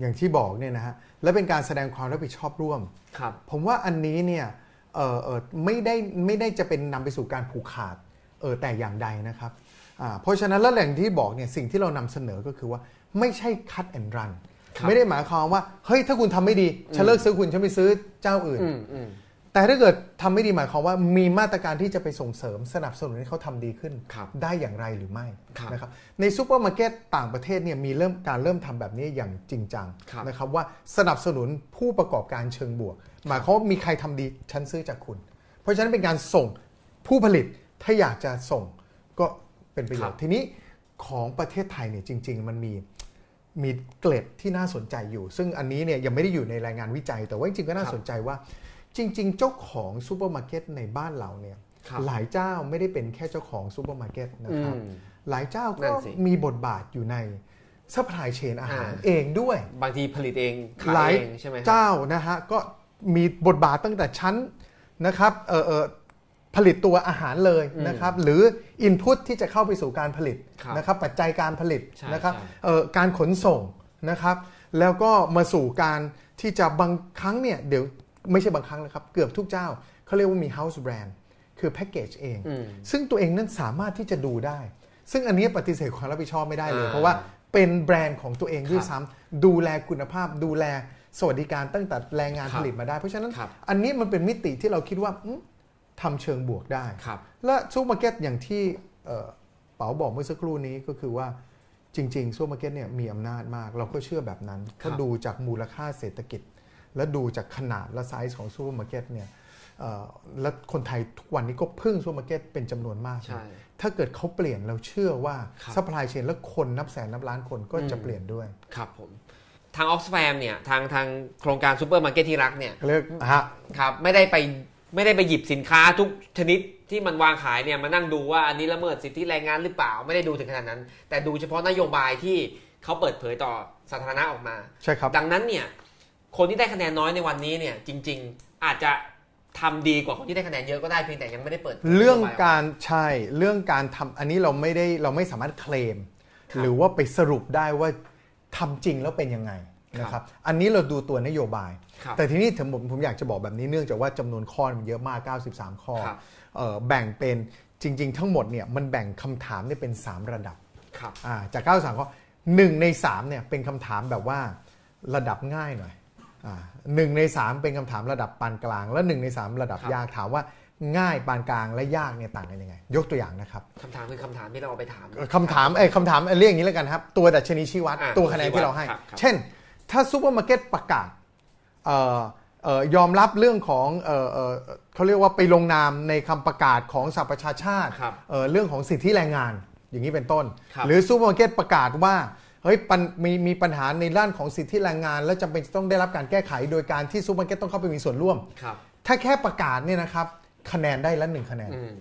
อย่างที่บอกเนี่ยนะฮะและเป็นการแสดงความรับผิดชอบร่วมครับผมว่าอันนี้เนี่ยเออเออไม่ได้ไม่ได้จะเป็นนำไปสู่การผูกขาดเออแต่อย่างใดนะครับอ่าเพราะฉะนั้นแล้วอย่างที่บอกเนี่ยสิ่งที่เรานำเสนอก็คือว่าไม่ใช่ cut and run ครับ ไม่ได้หมายความว่าเฮ้ยถ้าคุณทำไม่ดีฉันเลิกซื้อคุณฉันไปซื้อเจ้าอื่นอืมอืมแต่ถ้าเกิดทำไม่ดีหมายความว่ามีมาตรการที่จะไปส่งเสริมสนับสนุนให้เขาทำดีขึ้นครับได้อย่างไรหรือไม่ครับนะครับในซูเปอร์มาร์เก็ตต่างประเทศเนี่ยมีเริ่มการเริ่มทำแบบนี้อย่างจริงจังครับนะครับว่าสนับสนุนผู้ประกอบการเชิงบวก หมายความว่ามีใครทำดีฉันซื้อจากคุณ เพราะฉะนั้นเป็นการส่งผู้ผลิตถ้าอยากจะส่งก็เป็นประโยชน์ครับทีนี้ของประเทศไทยเนี่ยจริง ๆ มันมี มีเกร็ดที่น่าสนใจอยู่ ซึ่งอันนี้เนี่ยยังไม่ได้อยู่ในรายงานวิจัย แต่ว่าจริงๆก็น่าสนใจว่า จริง ๆ เจ้าของซูเปอร์มาร์เก็ตในบ้านเราเนี่ยครับหลายเจ้าไม่ได้เป็นแค่เจ้าของซูเปอร์มาร์เก็ตนะครับอืมหลายเจ้านั่ก็นสิมีบทบาทอยู่ในsupply chain อาหารอ่าเองด้วย บางทีผลิตเองขายหลายเองใช่ไหมครับเจ้านะฮะก็มีบทบาทตั้งแต่ชั้นนะครับเออเออ ผลิตตัวอาหารเลยอืมนะครับหรือ input ที่จะเข้าไปสู่การผลิตครับนะครับปัจจัยการผลิตใช่นะครับใช่เอ่อการขนส่งนะครับ แล้วก็มาสู่การที่จะบางครั้งเนี่ยเดี๋ยวไม่ใช่บางครั้งนะครับเกือบทุกเจ้าเขาเรียกว่ามี house brand คือแพ็กเกจเองอืมซึ่งตัวเองนั้นสามารถที่จะดูได้ ซึ่งอันนี้ปฏิเสธความรับผิดชอบไม่ได้เลยอ่าเพราะว่าเป็นแบรนด์ของตัวเองด้วยครับซ้ำดูแลคุณภาพดูแลสวัสดิการตั้งแต่แรงงานครับผลิตมาได้ เพราะฉะนั้นครับอันนี้มันเป็นมิติที่เราคิดว่าอืม ทำเชิงบวกได้ครับและซูเปอร์มาร์เก็ตอย่างที่เอ่อเป๋าบอกเมื่อสักครู่นี้ก็คือว่าจริงๆซูเปอร์มาร์เก็ตเนี่ยมีอำนาจมาก เราก็เชื่อแบบนั้นครับก็ดูจากมูลค่าเศรษฐกิจ และดูจากขนาดและไซส์ของซูเปอร์มาร์เก็ตเนี่ยเอ่อและคนไทยทุกวันนี้ก็พึ่งซูเปอร์มาร์เก็ตเป็นจำนวนมากใช่ถ้าเกิดเขาเปลี่ยนเราเชื่อว่าครับ supply chain และคนนับแสนนับล้านคนก็จะอืมเปลี่ยนด้วย ครับผม ทาง Oxfam เนี่ยทางทางโครงการซูเปอร์มาร์เก็ตที่รักเนี่ยเรียกฮะครับไม่ได้ไป ไม่ได้ไปหยิบสินค้าทุกชนิดที่มันวางขายเนี่ยมานั่งดูว่าอันนี้ละเมิดสิทธิแรงงานหรือเปล่าไม่ได้ดูถึงขนาดนั้น แต่ดูเฉพาะนโยบายที่เขาเปิดเผยต่อสาธารณะออกมาใช่ครับดังนั้นเนี่ยคนที่ได้คะแนนน้อยในวันนี้เนี่ยจริง ๆอาจจะทำดีกว่าคนที่ได้คะแนนเยอะก็ได้เพียงแต่ยังไม่ได้เปิดผยเรื่องนโยบยกมการใช่เรื่องการทำอันนี้เราไม่ได้เราไม่สามารถเคลมครับหรือว่าไปสรุปได้ว่าทำจริงแล้วเป็นยังไง นะคครัรับบอันนี้เราดูตัวนโยบายครับแต่ทีนี้ผมผมผมอยากจะบอกแบบนี้เนื่องจากว่าจำนวนข้อมันเยอะมาก 93 ข้อครับเอ่อแบ่งเป็นจริง ๆ ทั้งหมดเนี่ยมันแบ่งคำถามเนี่ยเป็น 3 ระดับครับอ่าจาก 93 ข้อหนึ่งใน3เนี่ยเป็นคำถามแบบว่าระดับง่ายหน่อยอ่าหนึ่งใน3เป็นคำถามระดับปานกลาง และหนึ่งใน3ระดับครับยากถามว่าง่ายปานกลางและยากเนี่ยต่างกันยังไง ยกตัวอย่างนะครับคำถามคือคำถามที่เราเอาไปถามคำถามเอ้ยคำถามเอ้ยเรียกอย่างนี้แล้วกันครับ ตัวดัชนีชี้วัดอ่าตัวคะแนนที่เราให้ครับครับเช่น ถ้าซูเปอร์มาร์เก็ตประกาศเอ่อเอ่อยอมรับเรื่องของเอ่อเอ่อเขาเรียกว่าไปลงนามในคำประกาศของสหประชาชาติครับเอ่อเรื่องของสิทธิแรงงานอย่างนี้เป็นต้นครับหรือซูเปอร์มาร์เก็ตประกาศว่าเฮ้ยปัญมีมีปัญหาในด้านของสิทธิแรงงาน และจำเป็นจะต้องได้รับการแก้ไขโดยการที่ซูเปอร์มาร์เก็ตต้องเข้าไปมีส่วนร่วมครับถ้าแค่ประกาศเนี่ยนะครับคะแนนได้ละหนึ่งคะแนนอืม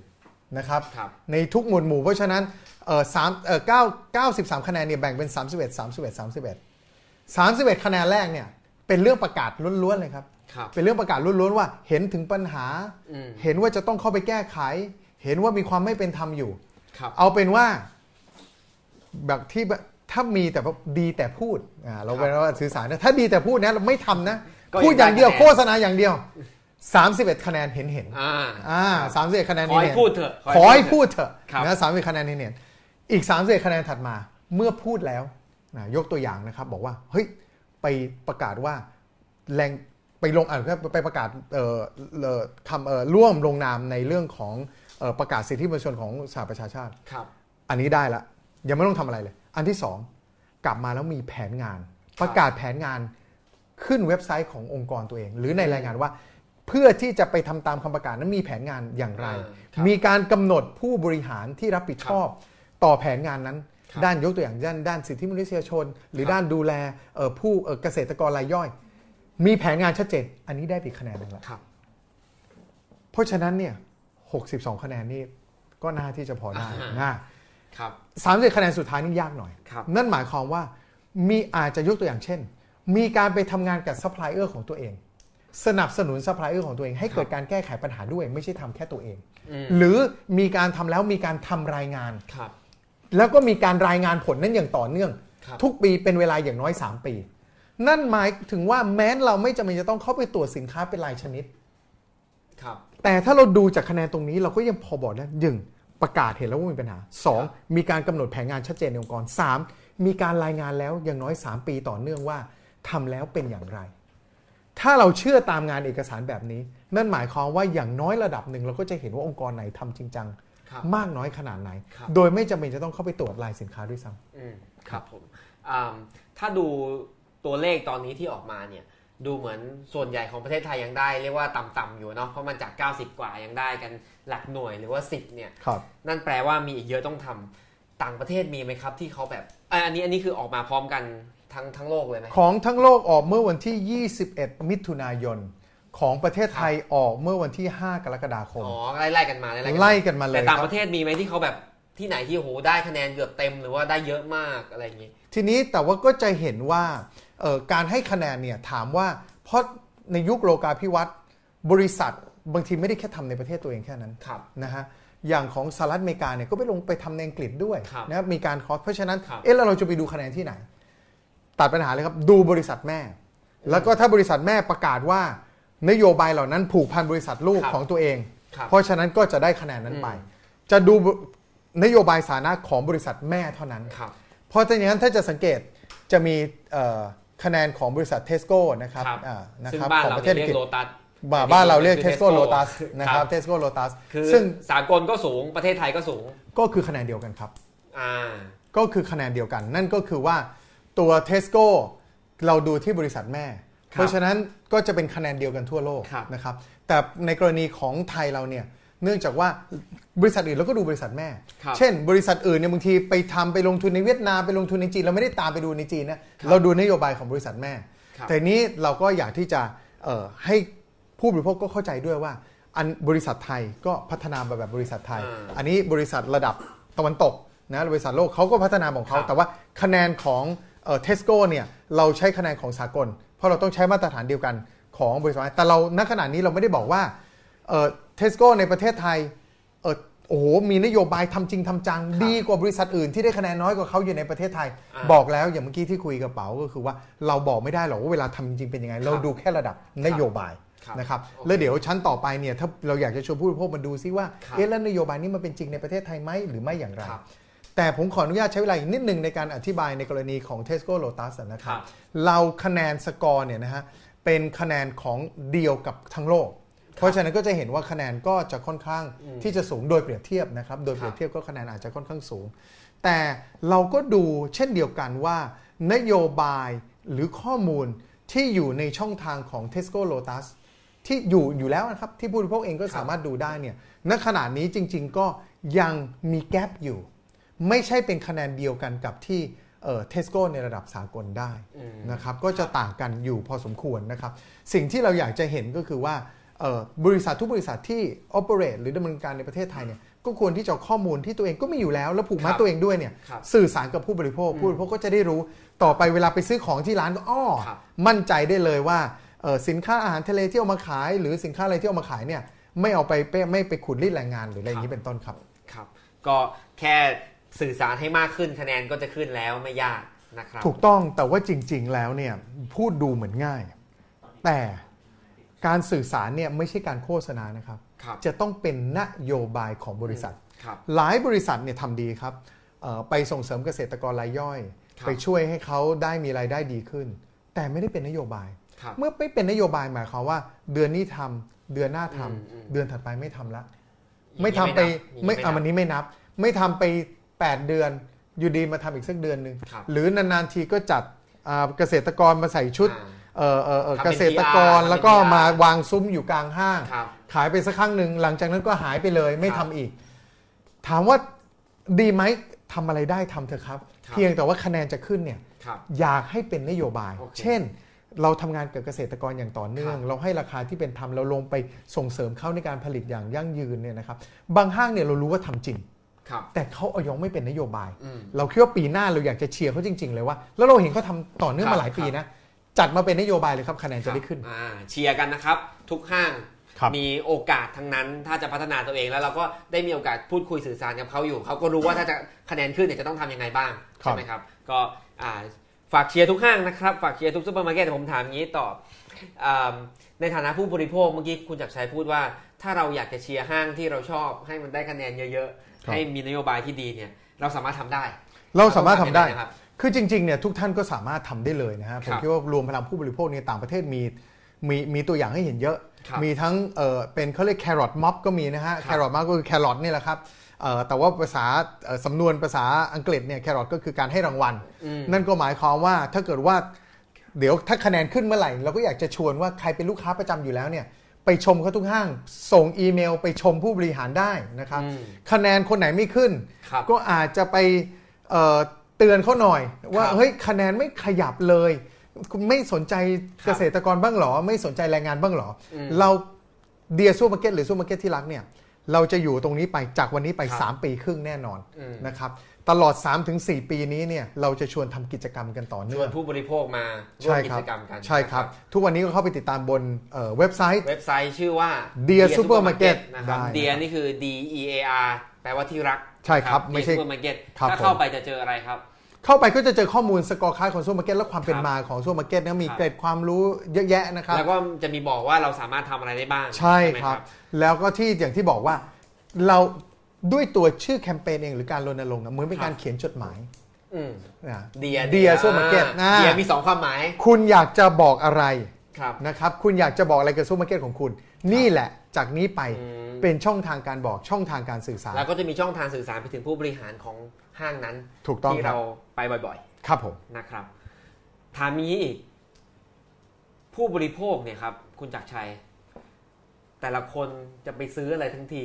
นะครับครับในทุกหมวดหมู่เพราะฉะนั้นเออสามเออเก้าเก้าสิบสามคะแนนเนี่ยแบ่งเป็น31 31 31 31 คะแนนแรกเนี่ยเป็นเรื่องประกาศล้วนๆเลยครับครับเป็นเรื่องประกาศล้วนๆว่าเห็นถึงปัญหาอืมเห็นว่าจะต้องเข้าไปแก้ไข เห็นว่ามีความไม่เป็นธรรมอยู่ครับเอาเป็นว่าแบบที่แบบถ้ามีแต่ว่าดีแต่พูดอ่าเราเป็นว่าสื่อสารนะถ้าดีแต่พูดนะเราไม่ทำนะก็พูดอย่างเดียวยังได้คะแนนโฆษณาอย่างเดียว 31 คะแนนเห็นเห็นอ่าอ่าสามสิบคะแนนขอให้เห็นพูดเถอะขอให้พูดเถอะครับนะสามสิบคะแนนเห็นอีก30คะแนนถัดมา เมื่อพูดแล้ว นะยกตัวอย่างนะครับบอกว่าเฮ้ยไปประกาศว่าแรงไปลงอ่านไปประกาศเอ่อเอ่อทำเอ่อร่วมลงนามในเรื่องของเอ่อประกาศสิทธิมนุษยชนของสหประชาชาติครับ อันนี้ได้ละยังไม่ต้องทำอะไรเลย อันที่สองกลับมาแล้วมีแผนงาน ประกาศแผนงานขึ้นเว็บไซต์ขององค์กรตัวเอง หรือในรายงานว่า เพื่อที่จะไปทำตามคำประกาศนั้นมีแผนงานอย่างไรอ่าครับมีการกำหนดผู้บริหารที่รับผิดชอบ ต่อแผนงานนั้นครับ ด้านยกตัวอย่างด้านด้านสิทธิมนุษยชน หรือครับด้านดูแลเอ่อผู้เอ่อเกษตรกรรายย่อย มีแผนงานชัดเจน อันนี้ได้ไปคะแนนหนึ่งแล้วครับเพราะฉะนั้นเนี่ย62 คะแนนนี่ก็น่าที่จะพอได้อ่านะครับสามสิบคะแนนสุดท้ายนี่ยากหน่อยครับนั่นหมายความว่ามีอาจจะยกตัวอย่างเช่น มีการไปทำงานกับซัพพลายเออร์ของตัวเอง สนับสนุนซัพพลายเออร์ของตัวเองให้เกิดการแก้ไขปัญหาด้วย ไม่ใช่ทำแค่ตัวเองอืมหรือมีการทำแล้วมีการทำรายงานครับ แล้วก็มีการรายงานผลนั้นอย่างต่อเนื่องครับทุกปีเป็นเวลาอย่างน้อย 3 ปี นั่นหมายถึงว่าแม้เราไม่จำเป็นจะต้องเข้าไปตรวจสินค้าเป็นรายชนิด ครับ แต่ถ้าเราดูจากคะแนนตรงนี้เราก็ยังพอบอกได้หนึ่งประกาศเห็นแล้วว่ามีปัญหา 2. มีการกำหนดแผนงานชัดเจนในองค์กร 3. มีการรายงานแล้วอย่างน้อย 3 ปีต่อเนื่องว่าทำแล้วเป็นอย่างไร ถ้าเราเชื่อตามงานเอกสารแบบนี้ นั่นหมายความว่าอย่างน้อยระดับหนึ่งเราก็จะเห็นว่าองค์กรไหนทำจริงจัง ครับมากน้อยขนาดไหน ครับ โดยไม่จำเป็นจะต้องเข้าไปตรวจลายสินค้าด้วยซ้ำอืมครับผมอ่าถ้าดูตัวเลขตอนนี้ที่ออกมาเนี่ย ดูเหมือนส่วนใหญ่ของประเทศไทยยังได้ เรียกว่าต่ำๆอยู่เนาะเพราะมันจาก 90 กว่ายังได้กันหลักหน่วยหรือว่า 10 เนี่ยครับ นั่นแปลว่ามีอีกเยอะต้องทำต่างประเทศมีไหมครับที่เขาแบบเอ่ออันนี้อันนี้คือออกมาพร้อมกันทั้งทั้งโลกเลยไหม ของทั้งโลกออกเมื่อวันที่ 21 มิถุนายน ของประเทศไทยออกเมื่อวันที่ 5 กรกฎาคม อ๋อไล่ไล่กันมาไล่กันมาไล่กันมาเลยแต่ต่างคปรับระเทศมีไหมที่เขาแบบที่ไหนที่โหได้คะแนนเกือบเต็มหรือว่าได้เยอะมากอะไรอย่างงี้ ทีนี้แต่ว่าก็จะเห็นว่าเอ่อการให้คะแนนเนี่ยถามว่า เพราะในยุคโลกาภิวัตน์บริษัทบางทีไม่ได้แค่ทำในประเทศตัวเองแค่นั้นครับนะฮะอย่างของสหรัฐอเมริกาเนี่ยก็ไปลงไปทำในอังกฤษด้วยครับนะครับมีการคอร์สเพราะฉะนั้นครับเอ๊ะแล้วเราจะไปดูคะแนนที่ไหน ตัดปัญหาเลยครับดูบริษัทแม่ แล้วก็ถ้าบริษัทแม่ประกาศว่า นโยบายเหล่านั้นผูกพันบริษัทลูกครับของตัวเอง ครับเพราะฉะนั้นก็จะได้คะแนนนั้นไปจะดูนโยบายสาธารณะของบริษัทแม่เท่านั้น ครับ เพราะฉะนั้นถ้าจะสังเกตจะมีเอ่อคะแนนของบริษัทเทสโก้นะครับครับ อ่านะซึ่งครับบ้านของเราประเทเนี่ยศอังกฤษเรียกโลตัส บ้าบ้านเราเรียกคือเทสโก้ Tesco โ o ตัสนะครับครับเทสโก้โ o ตัสคือซึ่งสากลก็สูงประเทศไทยก็สูง ก็คือคะแนนเดียวกันครับ อ่า ก็คือคะแนนเดียวกัน นั่นก็คือว่าตัวเทสโก้เราดูที่บริษัทแม่ครับ เพราะฉะนั้นก็จะเป็นคะแนนเดียวกันทั่วโลกครับนะครับ แต่ในกรณีของไทยเราเนี่ยเนื่องจากว่าบริษัทอื่นเราก็ดูบริษัทแม่ครับเช่น บริษัทอื่นเนี่ยบางทีไปทำไปลงทุนในเวียดนามไปลงทุนในจีนเราไม่ได้ตามไปดูในจีนนะเราดูนโยบายของบริษัทแม่ครับแต่นี้เราก็อยากที่จะเอ่อให้ผู้บริโภคก็เข้าใจด้วยว่าอันบริษัทไทยก็พัฒนามาแบบบริษัทไทยอ่าอันนี้บริษัทระดับตะวันตกนะบริษัทโลกเขาก็พัฒนาของเขาครับแต่ว่าคะแนนของเทสโก้เนี่ยเราใช้คะแนนของสากล เพราะเราต้องใช้มาตรฐานเดียวกันของบริษัท แต่เราณขณะนี้เราไม่ได้บอกว่าเทสโก้ในประเทศไทยเอ่อโอ้โห มีนโยบายทำจริงทำจัง ดีกว่าบริษัทอื่นที่ได้คะแนนน้อยกว่าเขาอยู่ในประเทศไทยอ่าบอกแล้วอย่างเมื่อกี้ที่คุยกับเป๋าก็คือว่าเราบอกไม่ได้หรอกว่าเวลาทำจริงเป็นยังไง เราดูแค่ระดับนโยบายครับนะครับโอเคแล้วเดี๋ยวชั้นต่อไปเนี่ยถ้าเราอยากจะชวนผู้บริโภคมาดูซิว่าครับเอ๊ะแล้วนโยบายนี้มันเป็นจริงในประเทศไทยไหมหรือไม่อย่างไรครับ แต่ผมขออนุญาตใช้เวลาอีกนิดนึงในการอธิบายในกรณีของ Tesco Lotus นะครัครับบเราคะแนนสกอร์เนี่ยนะฮะเป็นคะแนนของเดียวกับทั้งโลก เพราะฉะนั้นก็จะเห็นว่าคะแนนก็จะค่อนข้างที่จะสูงโดยเปรียบเทียบนะครับ โดยเปรียบเทียบก็คะแนนอาจจะค่อนข้างสูง แต่เราก็ดูเช่นเดียวกันว่า นโยบายหรือข้อมูลที่อยู่ในช่องทางของ Tesco Lotus ที่อยู่อยู่แล้วนะครับ ที่ผู้บริโภคเองก็สามารถดูได้เนี่ยณขณะนี้จริง ๆ ก็ยังมีแกลบอยู่ ไม่ใช่เป็นคะแนนเดียวกันกับที่เทสโก้ในระดับสากลได้นะครับก็จะต่างกันอยู่พอสมควรนะครับ สิ่งที่เราอยากจะเห็นก็คือว่าเอ่อบริษัททุกบริษัทที่ operate หรือดำเนินการในประเทศไทยเนี่ยก็ควรที่จะเอาข้อมูลที่ตัวเองก็มีอยู่แล้ว แล้วผูกมัดครับตัวเองด้วยเนี่ยครับสื่อสารกับผู้บริโภค ผู้บริโภคก็จะได้รู้ต่อไปเวลาไปซื้อของที่ร้านก็อ้อครับมั่นใจได้เลยว่าเอ่อสินค้าอาหารทะเลที่เอามาขาย หรือสินค้าอะไรที่เอามาขายเนี่ยไม่เอาไปเป้ไม่ไปขุดรีดแรงงานหรืออะไรอย่างนี้เป็นต้นครับครับ ก็แค่ สื่อสารให้มากขึ้นคะแนนก็จะขึ้นแล้วไม่ยากนะครับถูกต้องแต่ว่าจริง ๆ แล้วเนี่ยพูดดูเหมือนง่าย แต่การสื่อสารเนี่ยไม่ใช่การโฆษณานะครับครับจะต้องเป็นนโยบายของบริษัทครับหลายบริษัทเนี่ยทำดีครับเอ่อไปส่งเสริมเกษตรกรรายย่อยครับไปช่วยให้เขาได้มีรายได้ดีขึ้น แต่ไม่ได้เป็นนโยบายครับเมื่อไม่เป็นนโยบายหมายความว่า เดือนนี้ทำเดือนหน้าทำอืมอืมเดือนถัดไปไม่ทำละอย่างนี้ไม่ทำไปไม่ไม่นับอะมันนี้ไม่นับ ไม่ทำไป 8 เดือน อยู่ดีมาทำอีกสักเดือนหนึ่งครับหรือนานๆทีก็จัดอ่าเกษตรกรมาใส่ชุดอ่า เอ่อเอ่อเอ่อทำเป็นเกษตรกร PR แล้วก็ทำเป็น PR มาวางซุ้มอยู่กลางห้าง ครับ ขายไปสักครั้งหนึ่งหลังจากนั้นก็หายไปเลยไม่ครัทำบอีก ถามว่าดีไหมทำอะไรได้ทำเถอะครับ ครับ เพียงแต่ว่าคะแนนจะขึ้นเนี่ย ครับ อยากให้เป็นนโยบาย โอเคเช่น เราทำงานกับเกษตรกรอย่างต่อเนื่อง ครับเราให้ราคาที่เป็นธรรมเราลงไปส่งเสริมเขาในการผลิตอย่างยั่งยืนเนี่ยนะครับ บางห้างเนี่ยเรารู้ว่าทำจริงครับ แต่เขาเอายองไม่เป็นนโยบายอืมเราคิดว่าปีหน้าเราอยากจะเชียร์เขาจริง ๆ เลยว่า แล้วเราเห็นเขาทำต่อเนื่องครับมาหลายปีนะ จัดมาเป็นนโยบายเลยครับคะแนนจะได้ขึ้นอ่าเชียร์กันนะครับ ทุกห้างครับมีโอกาสทั้งนั้น ถ้าจะพัฒนาตัวเองแล้วเราก็ได้มีโอกาสพูดคุยสื่อสารกับเขาอยู่ เขาก็รู้ว่าถ้าจะคะแนนขึ้นเนี่ยจะต้องทำยังไงบ้างครับใช่ไหมครับ ก็อ่าฝากเชียร์ทุกห้างนะครับฝากเชียร์ทุกซูเปอร์มาร์เก็ตแต่ผมถามอย่างนี้ต่ออ่าในฐานะผู้บริโภคเมื่อกี้คุณจักรชัยพูดว่า ถ้าเราอยากจะเชียร์ห้างที่เราชอบให้มันได้คะแนนเยอะครับ ให้มีนโยบายที่ดีเนี่ยเราสามารถทำได้ เราสามารถทำได้ต้องการยังงนะครับคือจริงๆเนี่ยทุกท่านก็สามารถทำได้เลยนะฮะผมครับคิดว่ารวมพลังผู้บริโภคในต่างประเทศมีมีมีตัวอย่างให้เห็นเยอะครับมีทั้งเออเป็นเขาเรียกแครอทม็อบก็มีนะฮะครับแครอทม็อบก็คือแครอทนี่แหละครับเอ่อแต่ว่าภาษาเอ่อสำนวนภาษาอังกฤษเนี่ยแครอทก็คือการให้รางวัลอืมนั่นก็หมายความว่าถ้าเกิดว่าเดี๋ยวถ้าคะแนนขึ้นเมื่อไหร่เราก็อยากจะชวนว่าใครเป็นลูกค้าประจำอยู่แล้วเนี่ย ไปชมเขาทุกห้าง ส่งอีเมลไปชมผู้บริหารได้นะครับอืมคะแนนคนไหนไม่ขึ้นครับก็อาจจะไปเอ่อเตือนเขาหน่อย ว่าครับเฮ้ยคะแนนไม่ขยับเลยคุณไม่สนใจครับเกษตรกรบ้างเหรอ ไม่สนใจแรงงานบ้างเหรออมเราเดียซูเปอร์มาร์เก็ตหรือซูเปอร์มาร์เก็ตที่รักเนี่ยเราจะอยู่ตรงนี้ไปจากวันนี้ไปครับ3ปีครึ่งแน่นอนอืมนะครับ ตลอด 3-4 ปีนี้เนี่ยเราจะชวนทำกิจกรรมกันต่อเนื่อง ชวนผู้บริโภคมาร่วมใช่กิครัจกรรมกันใช่ครับนะทุกวันนี้ก็เข้าไปติดตามบนเอ่อเว็บไซต์ เว็บไซต์ชื่อว่า Dear Supermarket นะครับ ได้ Dearนี่คือ D E A R แปลว่าที่รักใช่ครับไม่ไม่ใช่ใช่ ซูเปอร์มาร์เก็ตครับถ้าผมเข้าไปจะเจออะไรครับ เข้าไปก็จะเจอข้อมูล scorecard ของซูเปอร์มาร์เก็ตและความเป็นครับมาของซูเปอร์มาร์เก็ตนะมีครับ เกร็ดความรู้เยอะแยะนะครับ แล้วก็จะมีบอกว่าเราสามารถทำอะไรได้บ้างใช่ไหม ครับ แล้วก็ที่อย่างที่บอกว่าเรา ด้วยตัวชื่อแคมเปญเองหรือการรณรงค์อะเหมือนเป็นการเขียนจดหมายอืมนะเดีย Dear Supermarket นะเดียมีสองความหมาย คุณอยากจะบอกอะไรครับนะครับ คุณอยากจะบอกอะไรกับซูเปอร์มาร์เก็ตของคุณ นี่แหละจากนี้ไปอืม เป็นช่องทางการบอกช่องทางการสื่อสาร แล้วก็จะมีช่องทางสื่อสารไปถึงผู้บริหารของห้างนั้นถูกต้องที่ครับ เราไปบ่อยครับผม ๆนะครับถามนี้อีก ผู้บริโภคเนี่ยครับ คุณจักรชัย แต่ละคนจะไปซื้ออะไรทั้งที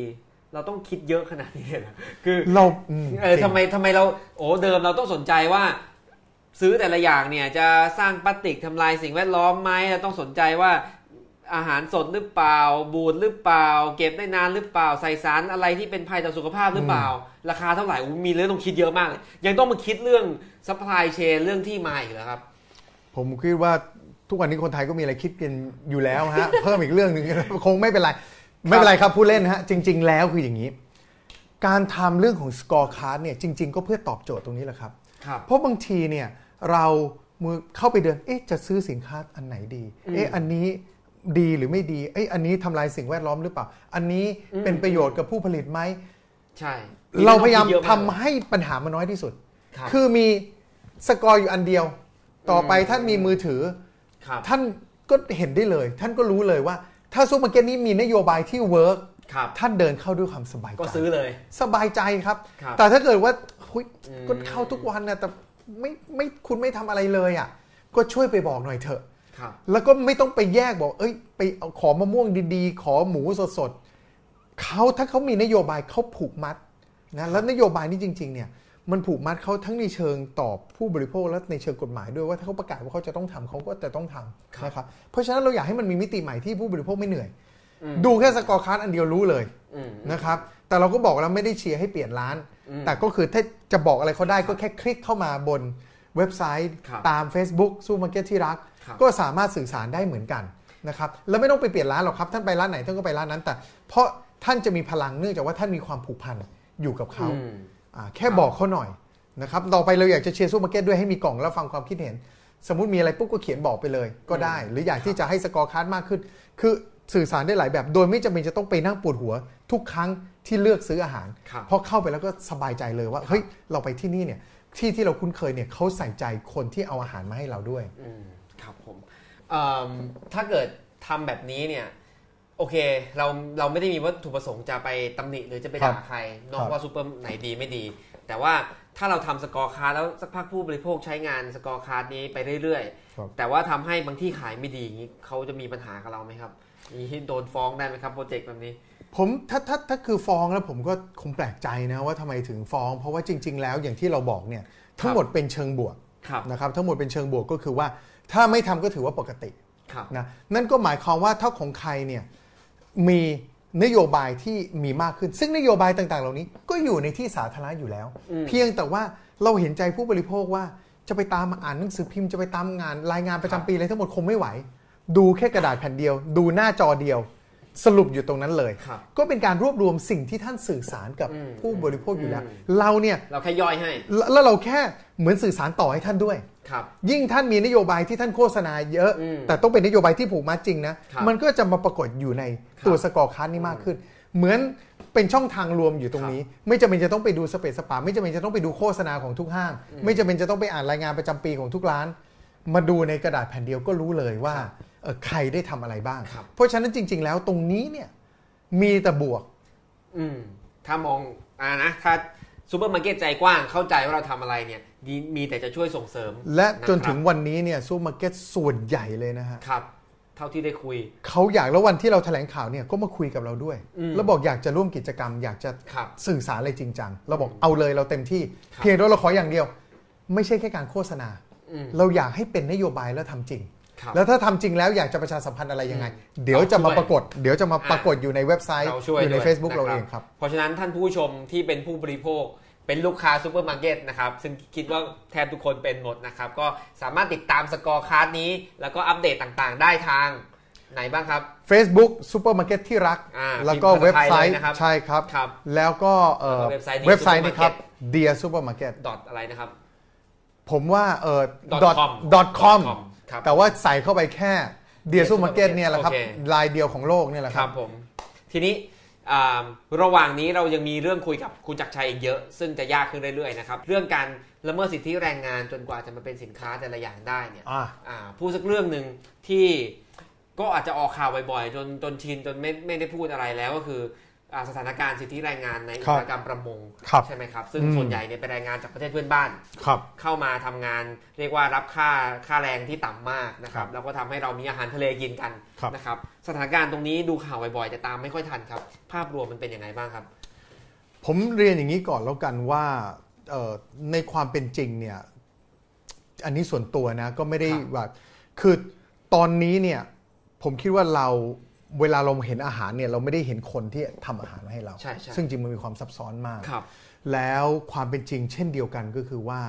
เราต้องคิดเยอะขนาดนี้เลยเหรอคือเราอืมเออจริงทำไมทำไมเราโอ้เดิมเราต้องสนใจว่า ซื้อแต่ละอย่างเนี่ย จะสร้างพลาสติกทำลายสิ่งแวดล้อมไหมเราต้องสนใจว่าอาหารสดหรือเปล่า บูดหรือเปล่า เก็บได้นานหรือเปล่า ใส่สารอะไรที่เป็นภัยต่อสุขภาพหรือเปล่า ราคาเท่าไหร่อู้มีเรื่องต้องคิดเยอะมากเลยยังต้องมาคิดเรื่อง supply chain เรื่องที่มาอีกเหรอครับ ผมคิดว่าทุกวันนี้คนไทยก็มีอะไรคิดกันอยู่แล้วฮะ เพิ่มอีกเรื่องหนึ่งคงไม่เป็นไร ไม่เป็นไรครับผู้เล่นฮะจริง ๆ แล้วคืออย่างนี้ การทำเรื่องของ scorecard เนี่ยจริง ๆ ก็เพื่อตอบโจทย์ตรงนี้แหละครับครับ เพราะบางทีเนี่ยเรามือเข้าไปเดินเอ๊ะจะซื้อสินค้าอันไหนดีเอ๊ะอันนี้ดีหรือไม่ดีเอ๊ะอันนี้ทำลายสิ่งแวดล้อมหรือเปล่า อันนี้เป็นประโยชน์กับผู้ผลิตไหมใช่ เราพยายามเรื่องต้องคิดเยอะ ทำให้ปัญหามันน้อยที่สุดครับคือมีสกอร์อยู่อันเดียว ต่อไปท่านมีมือถือครับท่านก็เห็นได้เลย ท่านก็รู้เลยว่า ถ้าซูเปอร์มาร์เก็ตนี้มีนโยบายที่ work ครับท่านเดินเข้าด้วยความสบายใจก็ซื้อเลย สบายใจครับครับแต่ถ้าเกิดว่าหุยอืมก็เข้าทุกวันนะแต่ไม่ไม่คุณไม่ทำอะไรเลยอะ ก็ช่วยไปบอกหน่อยเถอะครับแล้วก็ไม่ต้องไปแยกบอก เอ้ย ไปเอาขอมะม่วงดีๆ ขอหมูสดๆเขาถ้าเขามีนโยบายเขาผูกมัดนะแล้วนโยบายนี้จริง ๆ เนี่ย มันผูกมัดเขาทั้งในเชิงตอบผู้บริโภคและในเชิงกฎหมายด้วยว่าถ้าเขาประกาศว่าเขาจะต้องทำเขาก็จะต้องทำนะครับเพราะฉะนั้นเราอยากให้มันมีมิติใหม่ที่ผู้บริโภคไม่เหนื่อยอืมดูแค่ scorecard อันเดียวรู้เลยอืมนะครับแต่เราก็บอกแล้วไม่ได้เชียร์ให้เปลี่ยนร้านอืมแต่ก็คือถ้าจะบอกอะไรเขาได้ก็แค่คลิกเข้ามาบนเว็บไซต์ครับตาม Facebook ซูเปอร์มาร์เก็ตที่รักครับก็สามารถสื่อสารได้เหมือนกันนะครับแล้วไม่ต้องไปเปลี่ยนร้านหรอกครับท่านไปร้านไหนท่านก็ไปร้านนั้นแต่ เพราะท่านจะมีพลังเนื่องจากว่าท่านมีความผูกพันอยู่กับเขาอืมอ่า แค่บอกเขาหน่อยนะครับต่อไปเราอยากจะเชียร์ซูเปอร์มาร์เก็ตด้วยให้มีกล่องแล้วฟังความคิดเห็น สมมุติมีอะไรปุ๊บก็เขียนบอกไปเลยก็ได้ หรืออยากที่จะให้ scorecard มากขึ้น คือสื่อสารได้หลายแบบ โดยไม่จำเป็นจะต้องไปนั่งปวดหัว ทุกครั้งที่เลือกซื้ออาหารครับเพราะเข้าไปแล้วก็สบายใจเลยว่าเฮ้ยเราไปที่นี่เนี่ยที่ที่เราคุ้นเคยเนี่ยเขาใส่ใจคนที่เอาอาหารมาให้เราด้วยอืมครับผมเอิ่มถ้าเกิดทำแบบนี้เนี่ย โอเค เราเราไม่ได้มีวัตถุประสงค์จะไปตำหนิหรือจะไปครับด่าใครนะครับว่าซูเปอร์ไหนดีไม่ดี แต่ว่าถ้าเราทำ scorecard แล้วสักพักผู้บริโภคใช้งาน scorecard นี้ไปเรื่อยครับๆแต่ว่าทำให้บางที่ขายไม่ดีอย่างนี้เขาจะมีปัญหากับเราไหมครับมีโดนฟ้องได้ไหมครับโปรเจกต์แบบนี้ ผมถ้าถ้าถ้าคือฟ้องแล้วผมก็คงแปลกใจนะว่าทำไมถึงฟ้อง เพราะว่าจริง ๆ แล้วอย่างที่เราบอกเนี่ยทั้งหมดเป็นเชิงบวกครับนะครับทั้งหมดเป็นเชิงบวกก็คือว่า ถ้าไม่ทำก็ถือว่าปกติครับนะนั่นก็หมายความว่าถ้าของใครเนี่ย มีนโยบายที่มีมากขึ้น ซึ่งนโยบายต่างๆ เหล่านี้ก็อยู่ในที่สาธารณะอยู่แล้วอืมเพียงแต่ว่าเราเห็นใจผู้บริโภคว่าจะไปตามอ่านหนังสือพิมพ์จะไปตามงานรายงานประจำปีอะไรทั้งหมดคงไม่ไหว ดูแค่กระดาษแผ่นเดียว ดูหน้าจอเดียว สรุปอยู่ตรงนั้นเลย ครับก็เป็นการรวบรวมสิ่งที่ท่านสื่อสารกับอืมผู้บริโภคอยู่แล้ว อืม เราเนี่ยเราแค่ย่อยให้แล้วแล้วเราแค่เหมือนสื่อสารต่อให้ท่านด้วย ครับ ยิ่งท่านมีนโยบายที่ท่านโฆษณาเยอะ อืมแต่ต้องเป็นนโยบายที่ผูกมัดจริงนะ ครับมันก็จะมาปรากฏอยู่ในครับตัว scorecard นี้มากขึ้น เหมือนเป็นช่องทางรวมอยู่ตรงนี้ ไม่จำเป็นจะต้องไปดู space สปาไม่จำเป็นจะต้องไปดูโฆษณาของทุกห้าง ไม่จำเป็นจะต้องไปอ่านรายงานประจำปีของทุกร้าน มาดูในกระดาษแผ่นเดียวก็รู้เลยว่า ครับเอ่อ ใครได้ทำอะไรบ้างครับเพราะฉะนั้นจริง ๆ แล้วตรงนี้เนี่ยมีแต่บวก อืมถ้ามองอ่านะถ้าซูเปอร์มาร์เก็ตใจกว้างเข้าใจว่าเราทำอะไรเนี่ยดีมีแต่จะช่วยส่งเสริมและจนนะครับถึงวันนี้เนี่ยซูเปอร์มาร์เก็ตส่วนใหญ่เลยนะฮะครับ เท่าที่ได้คุย เขาอยากแล้ววันที่เราแถลงข่าวเนี่ยก็มาคุยกับเราด้วยอืมแล้วบอกอยากจะร่วมกิจกรรม อยากจะครับสื่อสารอะไรจริงจังเราบอกเอาเลยเราเต็มที่ครับเพียงแต่ว่าเราขออย่างเดียว ไม่ใช่แค่การโฆษณาอืมเราอยากให้เป็นนโยบายแล้วทำจริงครับ แล้วถ้าทำจริงแล้วอยากจะประชาสัมพันธ์อะไรยังไง เดี๋ยวจะมาปรากฏ เดี๋ยวจะมาปรากฏอยู่ในเว็บไซต์เราช่วยอยู่ในด้วย Facebook นะเราเองครับ เพราะฉะนั้นท่านผู้ชมที่เป็นผู้บริโภคเป็นลูกค้าซูเปอร์มาร์เก็ตนะครับ ซึ่งคิดว่าแทบทุกคนเป็นหมดนะครับ ก็สามารถติดตาม scorecard นี้ แล้วก็อัปเดตต่างๆ ได้ทางไหนบ้างครับ Facebook ซูเปอร์มาร์เก็ตที่รักอ่าแล้วก็พิมพ์ภาษาไทยไซเลยต์นะครับใช่ครับครับแล้วก็เอ่อแล้วก็เว็บไซต์นี้เว็บไซต์นี้ครับ Supermarket Dear Supermarket dot อะไรนะครับ ผมว่าเอ่อ dot com dot com ครับแต่ว่าใส่เข้าไปแค่ Dear Dear Supermarket Supermarket เนี่ยแหละครับ โอเค ลายเดียวของโลกเนี่ยแหละคครัรับ ครับผม ทีนี้อ่าระหว่างนี้เรายังมีเรื่องคุยกับคุณจักรชัยอีกเยอะ ซึ่งจะยากขึ้นเรื่อยๆนะครับ เรื่องการละเมิดสิทธิแรงงานจนกว่าจะมาเป็นสินค้าแต่ละอย่างได้เนี่ย อ่า อ่าพูดสักเรื่องหนึ่งที่ก็อาจจะออกข่าวบ่อยๆ จนจนชินจนไม่ไม่ได้พูดอะไรแล้วก็คืออา สถานการณ์สิทธิแรงงานในอุตสาหกรรมประมงครับใช่ไหมครับ ซึ่งอืมส่วนใหญ่เนี่ยเป็นแรงงานจากประเทศเพื่อนบ้านครับเข้ามาทำงานเรียกว่ารับค่าค่าแรงที่ต่ำมากนะคครัรับบแล้วก็ทำให้เรามีอาหารทะเลกินกันครับนะครับสถานการณ์ตรงนี้ดูข่าวบ่อยๆแต่ตามไม่ค่อยทันครับ ภาพรวมมันเป็นยังไงบ้างครับ ผมเรียนอย่างนี้ก่อนแล้วกันว่าเอ่อในความเป็นจริงเนี่ยอันนี้ส่วนตัวนะก็ไม่ได้ครับว่าคือตอนนี้เนี่ยผมคิดว่าเรา เวลาเราเห็นอาหารเนี่ยเราไม่ได้เห็นคนที่ทำอาหารมาให้เรา ใช่ใช่ซึ่งจริงมันมีความซับซ้อนมาก ครับ แล้วความเป็นจริงเช่นเดียวกันก็คือว่า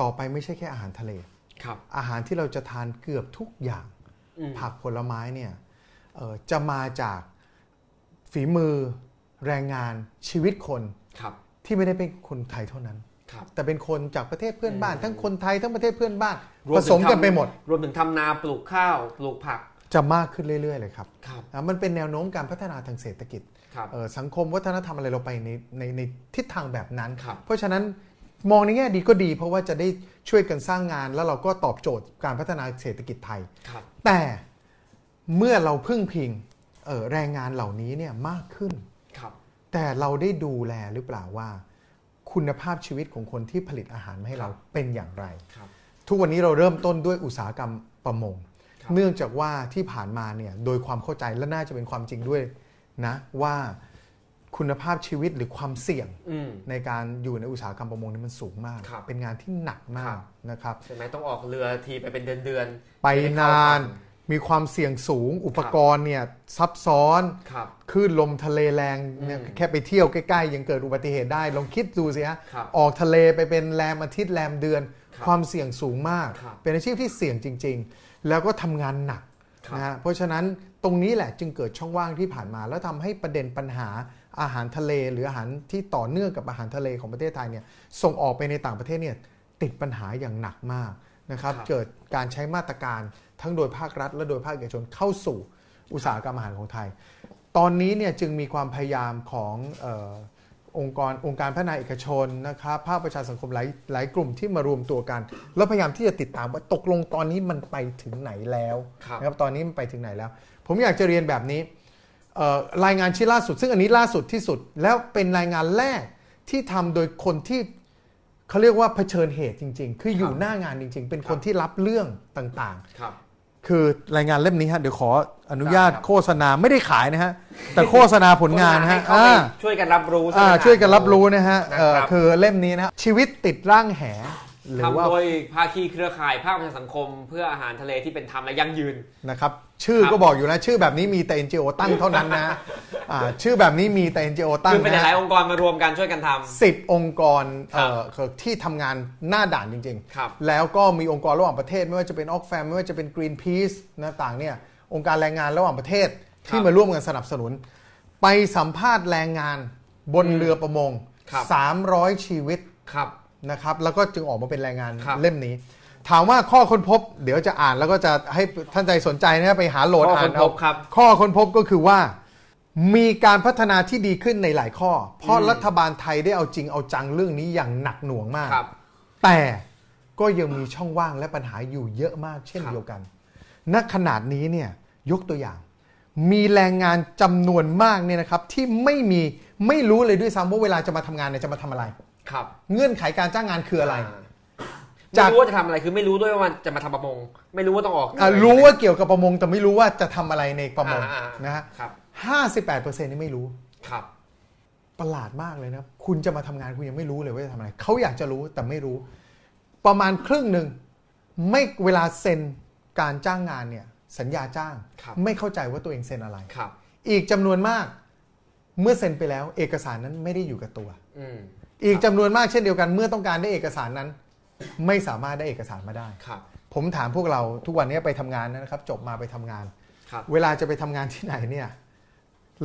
ต่อไปไม่ใช่แค่อาหารทะเล ครับ อาหารที่เราจะทานเกือบทุกอย่าง อืม ผักผลไม้เนี่ยเอ่อจะมาจากฝีมือแรงงานชีวิตคนครับ ที่ไม่ได้เป็นคนไทยเท่านั้น ครับ แต่เป็นคนจากประเทศเพื่อนบ้านอืมทั้งคนไทยทั้งประเทศเพื่อนบ้าน รวผถึงสมกันทำไปหมด รวมถึงทำนาปลูกข้าว ปลูกผัก จะมากขึ้นเรื่อย ๆ เลยครับครับอะมันเป็นแนวโน้มการพัฒนาทางเศรษฐกิจครับเอ่อสังคมวัฒนธรรมอะไรเราไปในในในทิศทางแบบนั้นครับเพราะฉะนั้นมองในแง่ดีก็ดี เพราะว่าจะได้ช่วยกันสร้างงาน แล้วเราก็ตอบโจทย์การพัฒนาเศรษฐกิจไทยครับแต่เมื่อเราพึ่งพิงเอ่อแรงงานเหล่านี้เนี่ยมากขึ้นครับแต่เราได้ดูแลหรือเปล่าว่า คุณภาพชีวิตของคนที่ผลิตอาหารมาให้เราเป็นอย่างไรครับทุกวันนี้เราเริ่มต้นด้วยอุตสาหกรรมประมงครับ เนื่องจากว่าที่ผ่านมาเนี่ยโดยความเข้าใจและน่าจะเป็นความจริงด้วยนะว่าคุณภาพชีวิตหรือความเสี่ยงอืมในการอยู่ในอุตสาหกรรมประมงนี่มันสูงมากครับเป็นงานที่หนักมาครักบนะครับใช่ไหมต้องออกเรือทีไปเป็นเดือนๆไปม่ด้เข้นานฝั่งมีความเสี่ยงสูงอุปกรณ์เนี่ยซับซ้อนครับคลื่นลมทะเลแรงเนี่ยอืมแค่ไปเที่ยวใกล้ๆยังเกิดอุบัติเหตุได้ ลองคิดดูสิฮะครับออกทะเลไปเป็นแรมอาทิตย์แรมเดือนครับความเสี่ยงสูงมากครับเป็นอาชีพที่เสี่ยงจริง ๆ แล้วก็ทำงานหนักครับนะฮะเพราะฉะนั้นตรงนี้แหละจึงเกิดช่องว่างที่ผ่านมา แล้วทำให้ประเด็นปัญหาอาหารทะเล หรืออาหารที่ต่อเนื่องกับอาหารทะเลของประเทศไทยเนี่ยส่งออกไปในต่างประเทศเนี่ยติดปัญหาอย่างหนักมากนะครับครับเกิดการใช้มาตรการทั้งโดยภาครัฐ และโดยภาคเอกชนเข้าสู่อุตสาหกรรมอาหารของไทย ตอนนี้เนี่ยจึงมีความพยายามของเออองค์กรองค์การพัฒนาเอกชนนะครับภาคประชาสังคมหลายหลายกลุ่มที่มารวมตัวกัน แล้วพยายามที่จะติดตามว่าตกลงตอนนี้มันไปถึงไหนแล้วครับนะครับตอนนี้มันไปถึงไหนแล้ว ผมอยากจะเรียนแบบนี้เอ่อรายงานชิ้นล่าสุด ซึ่งอันนี้ล่าสุดที่สุด แล้วเป็นรายงานแรกที่ทำโดยคนที่เขาเรียกว่าเผชิญเหตุจริง ๆ คืออยู่หน้างานจริง ๆ เป็นคนที่รับเรื่องต่างๆ ครับคือรายงานเล่มนี้ฮะเดี๋ยวขออนุญาตครับโฆษณาไม่ได้ขายนะฮะแต่โฆษณาผลงานนะฮะให้เขาไปอ่าช่วยกันรับรู้อ่าไหมช่วยกันรับรู้นะฮะนะครับเอ่อคือเล่มนี้นะฮะชีวิตติดร่างแห หรือว่าทำโดยภาคีเครือข่ายภาคประชาสังคม เพื่ออาหารทะเลที่เป็นธรรมและยั่งยืนนะครับ ชื่อครับก็บอกอยู่นะ ชื่อแบบนี้มีแต่ NGO ตั้งเท่านั้นนะฮะอ่าชื่อแบบนี้มีแต่ NGO ตั้งคือเป็นหนะลายฮะๆองค์กรมารวมกันช่วยกันทำสิบองค์กรครับเอ่อคือที่ทำงานหน้าด่านจริงครับๆแล้วก็มีองค์กรระหว่างประเทศ ไม่ว่าจะเป็นออกแฟมไม่ว่าจะเป็น Greenpeace นะต่างเนี่ยองค์การแรงงานระหว่างประเทศที่ครับมาร่วมกันสนับสนุน ไปสัมภาษณ์แรงงานบนอืมเรือประมงครับ300 ชีวิตครับ นะครับแล้วก็จึงออกมาเป็นแรงงานครับ เล่มนี้ ถามว่าข้อค้นพบ เดี๋ยวจะอ่านแล้วก็จะให้ท่านใจสนใจนะไปหาโหลดข้ออ่าค้นนพเอา บครับ ข้อค้นพบก็คือว่ามีการพัฒนาที่ดีขึ้นในหลายข้อ เพราะอืมรัฐบาลไทยได้เอาจริงเอาจังเรื่องนี้อย่างหนักหน่วงมาก ครับ แต่ก็ยังมีช่องว่างและปัญหาอยู่เยอะมากเช่นครับเดียวกัน ณขนาดนี้เนี่ยยกตัวอย่าง มีแรงงานจำนวนมากเนี่ยนะครับที่ไม่มีไม่รู้เลยด้วยซ้ำว่าเวลาจะมาทำงานเนี่ยจะมาทำอะไร ครับเงื่อนไขการจ้างงานคืออะไราจาไม่กรู้ว่าจะทำอะไรคือไม่รู้ด้วยว่ามันจะมาทำประมง ไม่รู้ว่าต้องออก อะรู้ว่าเกี่ยวกับประมงแต่ไม่รู้ว่าจะทำอะไรในประมงอ่าอ่านะฮะครับห้าสิบแปดเปอร์เซ็นต์นี่ไม่รู้ ครับ ประหลาดมากเลยนะคุณจะมาทำงานคุณยังไม่รู้เลยว่าจะทำอะไรเขาอยากจะรู้แต่ไม่รู้ ประมาณครึ่งหนึ่งไม่เวลาเซ็นการจ้างงานเนี่ย สัญญาจ้าง ครับ ไม่เข้าใจว่าตัวเองเซ็นอะไร ครับ อีกจำนวนมาก เมื่อเซ็นไปแล้ว เอกสารนั้นไม่ได้อยู่กับตัว อืม อีกจำนวนมากเช่นเดียวกันเมื่อต้องการได้เอกสารนั้น ไม่สามารถได้เอกสารมาได้ครับผมถามพวกเราทุกวันนี้ไปทำงานนะครับ จบมาไปทำงานครับเวลาจะไปทำงานที่ไหนเนี่ย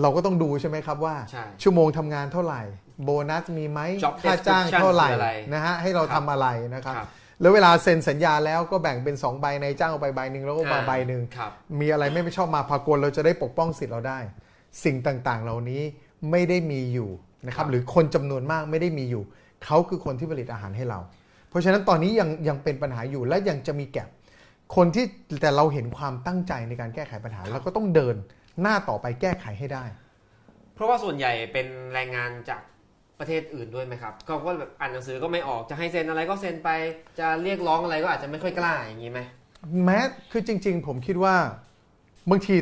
เราก็ต้องดูใช่ไหมครับว่าใช่ชั่วโมงทำงานเท่าไหร่ โบนัสมีไหม Job ค่าจ้างเท่าไหร่ description คืออะไรนะฮะให้เราครัทำบอะไรนะครับครับ แล้วเวลาเซ็นสัญญาแล้วก็แบ่งเป็น2ใบในจ้างเอาไปใบหนึ่งแล้วก็มาอ่าใบหนึ่งครับมีอะไรไม่ชอบมาพากลเราจะได้ปกป้องสิทธิ์เราได้ สิ่งต่างๆ เหล่านี้ไม่ได้มีอยู่ นะครัครับบหรือคนจำนวนมากไม่ได้มีอยู่ เขาคือคนที่ผลิตอาหารให้เรา เพราะฉะนั้นตอนนี้ยังยังเป็นปัญหาอยู่และยังจะมีแก็บคนที่แต่เราเห็นความตั้งใจในการแก้ไขปัญหาแล้วก็ต้องเดินหน้าต่อไปแก้ไขให้ได้ เพราะว่าส่วนใหญ่เป็นแรงงานจากประเทศอื่นด้วยไหมครับก็ก็แบบอ่านหนังสือก็ไม่ออกจะให้เซ็นอะไรก็เซ็นไป จะเรียกร้องอะไรก็อาจจะไม่ค่อยกล้าอย่างนี้ไหมแม้คือจริง ๆ ผมคิดว่าบางที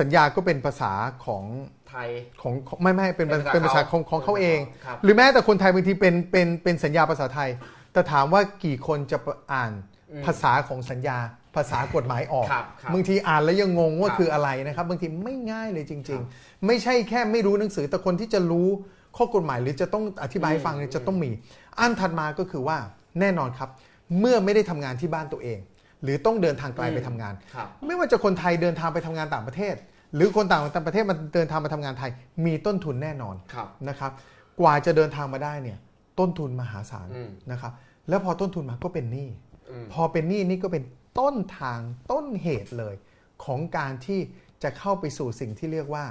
สัญญาก็เป็นภาษาของ ไทยของของไม่ไม่เป็นเป็นภาษาเป็นภาษาเขาของของเขาเองครับหรือแม้แต่คนไทยบางทีเป็นเป็นเป็นสัญญาภาษาไทย แต่ถามว่ากี่คนจะอ่านอืมภาษาของสัญญาภาษากฎหมายออกครับครับบางทีอ่านแล้วยังงงว่าครับคืออะไรนะครับ บางทีไม่ง่ายเลยจครัริงบๆไม่ใช่แค่ไม่รู้หนังสือแต่คนที่จะรู้ข้อกฎหมายหรือจะต้องอธิบายให้ฟังเนี่ยอืมจะต้องมี อันถัดมาก็คือว่าแน่นอนครับ เมื่อไม่ได้ทำงานที่บ้านตัวเอง หรือต้องเดินทางไกลไปทำงานครับไม่ว่าจะคนไทยเดินทางไปทำงานต่างประเทศ หรือคนต่างประเทศมาเดินทางมาทำงานไทย มีต้นทุนแน่นอนครับนะครับ กว่าจะเดินทางมาได้เนี่ยต้นทุนมหาศาลอืมนะครับ แล้วพอต้นทุนมาก็เป็นหนี้อืมพอเป็นหนี้นี่ก็เป็นต้นทางต้นเหตุเลย ของการที่จะเข้าไปสู่สิ่งที่เรียกว่า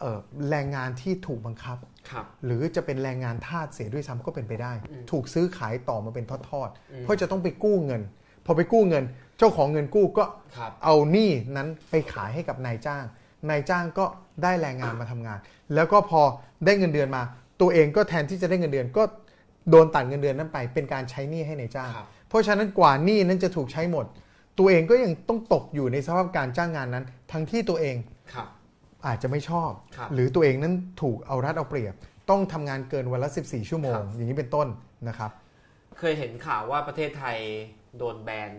เอ่อแรงงานที่ถูกบังคับครับหรือจะเป็นแรงงานทาสเสียด้วยซ้ำก็เป็นไปได้อืมถูกซื้อขายต่อมาเป็นทอดอืมๆเพราะจะต้องไปกู้เงิน พอไปกู้เงิน เจ้าของเงินกู้ก็ครับเอาหนี้นั้นไปขายให้กับนายจ้าง นายจ้างก็ได้แรงงานมาทำงาน แล้วก็พอได้เงินเดือนมา ตัวเองก็แทนที่จะได้เงินเดือนก็โดนตัดเงินเดือนนั้นไป เป็นการใช้หนี้ให้นายจ้างครับเพราะฉะนั้นกว่าหนี้นั้นจะถูกใช้หมด ตัวเองก็ยังต้องตกอยู่ในสภาพการจ้างงานนั้น ทั้งที่ตัวเองครับอาจจะไม่ชอบครับหรือตัวเองนั้นถูกเอารัดเอาเปรียบ ต้องทำงานเกินวันละ 14 ชั่วโมงครับอย่างนี้เป็นต้นนะครับ เคยเห็นข่าวว่าประเทศไทยโดนแบน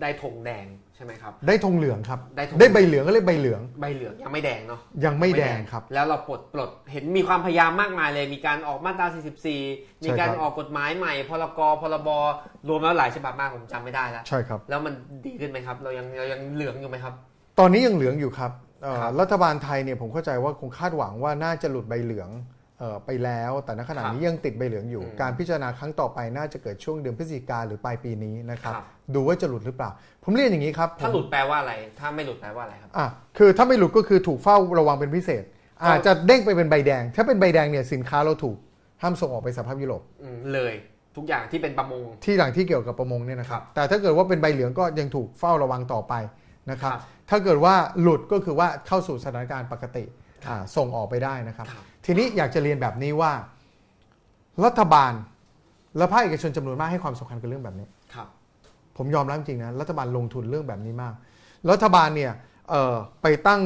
ได้ธงแดงใช่ไหมครับ ได้ธงเหลืองครับ ได้ธง ได้ใบเหลืองก็เรียกใบเหลือง ใบเหลืองยังไม่แดงเนาะยังไม่แดงครับ แล้วเราปลดปลดเห็นมีความพยายามมากมายเลย มีการออกมาตรา 44 มีการใช่ครับออกกฎหมายใหม่ พรกพรบรวมแล้วหลายฉบับมากผมจำไม่ได้แล้ว ใช่ครับ แล้วมันดีขึ้นไหมครับ เรายังเรายังเหลืองอยู่ไหมครับ ตอนนี้ยังเหลืองอยู่ครับเอ่อครับรัฐบาลไทยเนี่ยผมเข้าใจว่าคงคาดหวังว่าน่าจะหลุดใบเหลืองเอ่อ ไปแล้ว แต่ณขณะนี้ยังติดใบเหลืองอยู่อืมการพิจารณาครั้งต่อไปน่าจะเกิดช่วงเดือนพฤศจิกาหรือปลายปีนี้นะครับครับดูว่าจะหลุดหรือเปล่า ผมเรียนอย่างนี้ครับ ถ้าผมหลุดแปลว่าอะไร ถ้าไม่หลุดแปลว่าอะไรครับอะคือถ้าไม่หลุดก็คือถูกเฝ้าระวังเป็นพิเศษ อาจจะเด้งไปเป็นใบแดง ถ้าเป็นใบแดงเนี่ยสินค้าเราถูกห้ามส่งออกไปสหภาพยุโรปอืมเลยทุกอย่างที่เป็นประมง ที่หลังที่เกี่ยวกับประมงเนี่ยนะครัครับบแต่ถ้าเกิดว่าเป็นใบเหลืองก็ยังถูกเฝ้าระวังต่อไปนะครับครับถ้าเกิดว่าหลุดก็คือว่าเข้าสู่สถานการณ์ปกติอ่าส่งออกไปได้นะครับครับ ทีนี้อยากจะเรียนแบบนี้ว่า รัฐบาลและภาคเอกชนจำนวนมากให้ความสำคัญกับเรื่องแบบนี้ครับ ผมยอมรับจริงๆนะรัฐบาลลงทุนเรื่องแบบนี้มาก รัฐบาลเนี่ยเอ่อไปตั้ง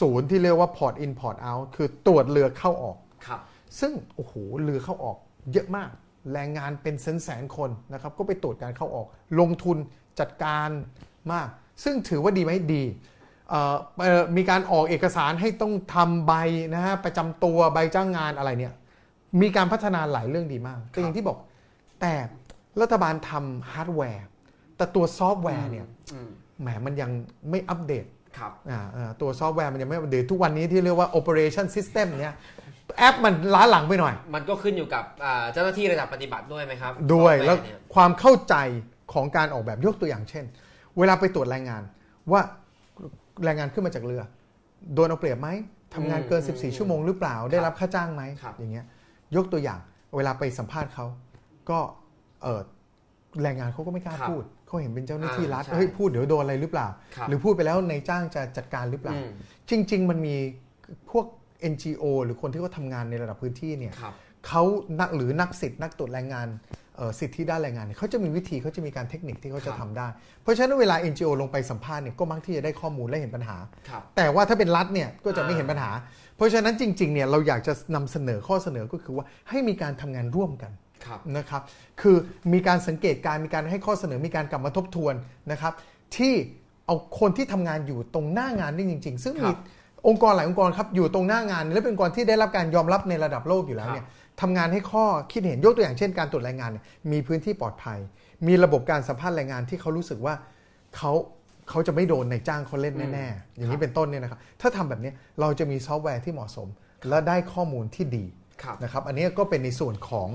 ศูนย์ที่เรียกว่า port in port out คือตรวจเรือเข้าออกครับ ซึ่งโอ้โหเรือเข้าออกเยอะมาก แรงงานเป็นแสนแสนๆคนนะครับ ก็ไปตรวจการเข้าออก ลงทุนจัดการมาก ซึ่งถือว่าดีไหมดีเอ่อเอ่อ มีการออกเอกสารให้ต้องทำใบนะฮะประจำตัวใบจ้างงานอะไรเนี่ยมีการพัฒนาหลายเรื่องดีมากแต่อย่างที่บอก แต่รัฐบาลทำฮาร์ดแวร์ แต่ตัวซอฟต์แวร์เนี่ยอืมแหมมันยังไม่อัปเดตครับอ่าอ่าตัวซอฟต์แวร์มันยังไม่อัปเดตทุกวันนี้ที่เรียกว่า operation system เนี่ยแอปมันล้าหลังไปหน่อย มันก็ขึ้นอยู่กับอ่าเจ้าหน้าที่ระดับปฏิบัติด้วยไหมครับ ด้วยซอฟต์ร์แล้วเนี่ย่ยความเข้าใจของการออกแบบยกตัวอย่างเช่น เวลาไปตรวจแรงงานว่า แรงงานขึ้นมาจากเรือ โดนเอาเปรียบไหมทำงานเกิน 14 ชั่วโมงหรือเปล่าได้รับค่าจ้างไหมครับ อย่างเงี้ยยกตัวอย่างเวลาไปสัมภาษณ์เขาก็เออแรงงานเขาก็ไม่กล้าครับพูดเขาเห็นเป็นเจ้าหน้าที่รัฐอ่าใช่เฮ้ยพูดเดี๋ยวโดนอะไรหรือเปล่า ครับ หรือพูดไปแล้วนายจ้างจะจัดการหรือเปล่า อืมจริง ๆ มันมีพวก NGO หรือคนที่เขาทำงานในระดับพื้นที่เนี่ย ครับ เขานักหรือนักสิทธิ์นักตรวจแรงงานเอ่อ สิทธิด้านแรงงานเนี่ยเขาจะมีวิธีเขาจะมีการเทคนิคที่เขาจะครับทำได้ เพราะฉะนั้นเวลา NGO ลงไปสัมภาษณ์เนี่ยก็มักที่จะได้ข้อมูลและเห็นปัญหาครับแต่ว่าถ้าเป็นรัฐเนี่ยก็จะไม่อ่าเห็นปัญหา เพราะฉะนั้นจริงๆเนี่ยเราอยากจะนำเสนอข้อเสนอก็คือว่าให้มีการทำงานร่วมกันครับนะครับ คือมีการสังเกตการณ์มีการให้ข้อเสนอมีการกลับมาทบทวนนะครับ ที่เอาคนที่ทำงานอยู่ตรงหน้างานนี่จริง ๆ ซึ่งครัมีบองค์กรหลายองค์กรครับอยู่ตรงหน้างาน และเป็นองค์กรที่ได้รับการยอมรับในระดับโลกอยู่แล้วเนี่ย ทำงานให้ข้อคิดเห็นยกตัวอย่างเช่นการตรวจแรงงานเนี่ยมีพื้นที่ปลอดภัย มีระบบการสัมภาษณ์แรงงานที่เขารู้สึกว่าเขาเขาจะไม่โดนในจ้างเขาเล่นแน่ๆ อย่างนี้เป็นต้นเนี่ยนะครับถ้าทำแบบนี้เราจะมีซอฟต์แวร์ที่เหมาะสม และได้ข้อมูลที่ดีครับนะครับอันนี้ก็เป็นในส่วนของ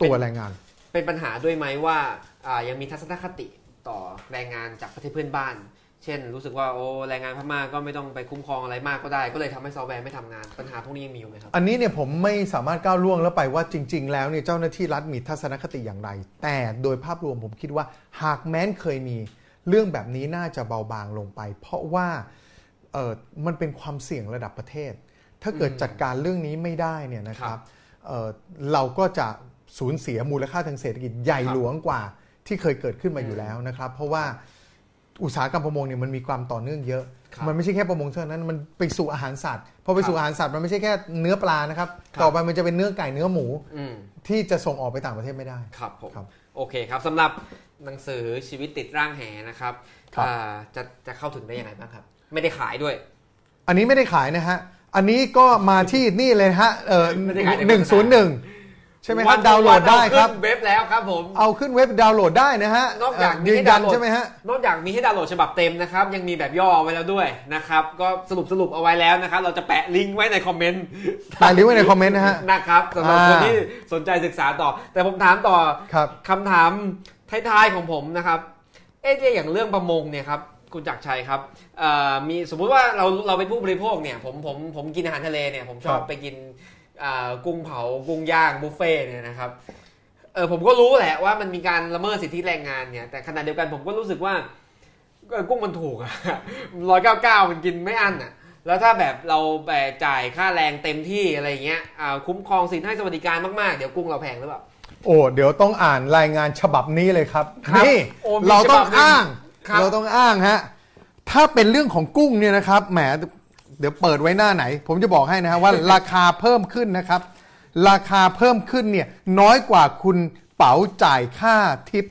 ตัวแรงงาน เป็นปัญหาด้วยไหมว่าอ่ายังมีทัศนคติต่อแรงงานจากประเทศเพื่อนบ้าน เช่น รู้สึกว่าโอ้แรงงานพม่าก็ไม่ต้องไปคุ้มครองอะไรมากก็ได้ ก็เลยทำให้ซอฟต์แวร์ไม่ทำงานปัญหาพวกนี้ยังมีอยู่ไหมครับ อันนี้เนี่ยผมไม่สามารถก้าวล่วงแล้วไปว่าจริง ๆ แล้วเนี่ยเจ้าหน้าที่รัฐมีทัศนคติอย่างไร แต่โดยภาพรวมผมคิดว่าหากแม้นเคยมีเรื่องแบบนี้น่าจะเบาบางลงไป เพราะว่าเออมันเป็นความเสี่ยงระดับประเทศ ถ้าเกิดจัดการเรื่องนี้ไม่ได้เนี่ยนะครัรับเเราก็จะสูญเสียมูลค่าทางเศรษฐกิจใหญ่หลวงกว่าที่เคยเกิดขึ้นมาอยู่แล้วนะครับ เพราะว่า อุตสาหกรรมประมงเนี่ยมันมีความต่อเนื่องเยอะครับมันไม่ใช่แค่ประมงเท่านั้นมันไปสู่อาหารสัตว์พอไปสู่ครับอาหารสัตว์มันไม่ใช่แค่เนื้อปลานะครับครับต่อไปมันจะเป็นเนื้อไก่เนื้อหมูอืมที่จะส่งออกไปต่างประเทศไม่ได้ครับผมครับโอเคครับสำหรับหนังสือชีวิตติดร่างแหนะครับครับอ่าจะจะเข้าถึงได้ยังไงบ้างครับ ไม่ได้ขายด้วย อันนี้ไม่ได้ขายนะฮะอันนี้ก็มาที่นี่เลยฮะเออไม่ได้ขายในหนึ่งศูนย์หนึ่ง ใช่ไหมครับดาวน์โหลดได้ครับเอาขึ้นเว็บแล้วครับผมเอาขึ้นเว็บดาวน์โหลดได้นะฮะนอกจากเมียืให้นยัดาวนน์โหลดใช่ไหมฮะ นอกจากมีให้ดาวน์โหลดฉบับเต็มนะครับ ยังมีแบบย่อไว้แล้วด้วยนะครับ ก็สรุปสรุปเอาไว้แล้วนะครับ เราจะแปะลิงก์ไว้ในคอมเมนต์แปะลิงก์ไว้ในคอมเมนต์นะฮะนะครับสำหรับอ่าคนที่สนใจศึกษาต่อ แต่ผมถามต่อครับ คำถามท้ายๆของผมนะครับ เอ๊ะอย่างเรื่องประมงเนี่ยครับคุณจักรชัยครับเอ่อมีสมมุติว่าเราเราเป็นผู้บริโภคเนี่ยผมผมผมกินอาหารทะเลเนี่ยผมชอบครับ ไปกินอ่า กุ้งเผากุ้งย่างบุฟเฟ่ต์เนี่ยนะครับเออผมก็รู้แหละว่ามันมีการละเมิดสิทธิแรงงานเนี่ยแต่ขณะเดียวกันผมก็รู้สึกว่าเออกุ้งมันถูกอะร้อยเก้าเก้ามันกินไม่อั้นอะแล้วถ้าแบบเราแบกจ่ายค่าแรงเต็มที่อะไรอย่างเงี้ยอ่าคุ้มครองสิทธิให้สวัสดิการมากๆ เดี๋ยวกุ้งเราแพงหรือเปล่าโอ้เดี๋ยวต้องอ่านรายงานฉบับนี้เลยครับครับนี่โอ้มีเราต้องฉบับหนึ่งอ้างครับเราต้องอ้างฮะถ้าเป็นเรื่องของกุ้งเนี่ยนะครับแหม เดี๋ยวเปิดไว้หน้าไหน ผมจะบอกให้นะฮะว่าราคาเพิ่มขึ้นนะครับ ราคาเพิ่มขึ้นเนี่ยน้อยกว่าคุณเป๋าจ่ายค่าทิป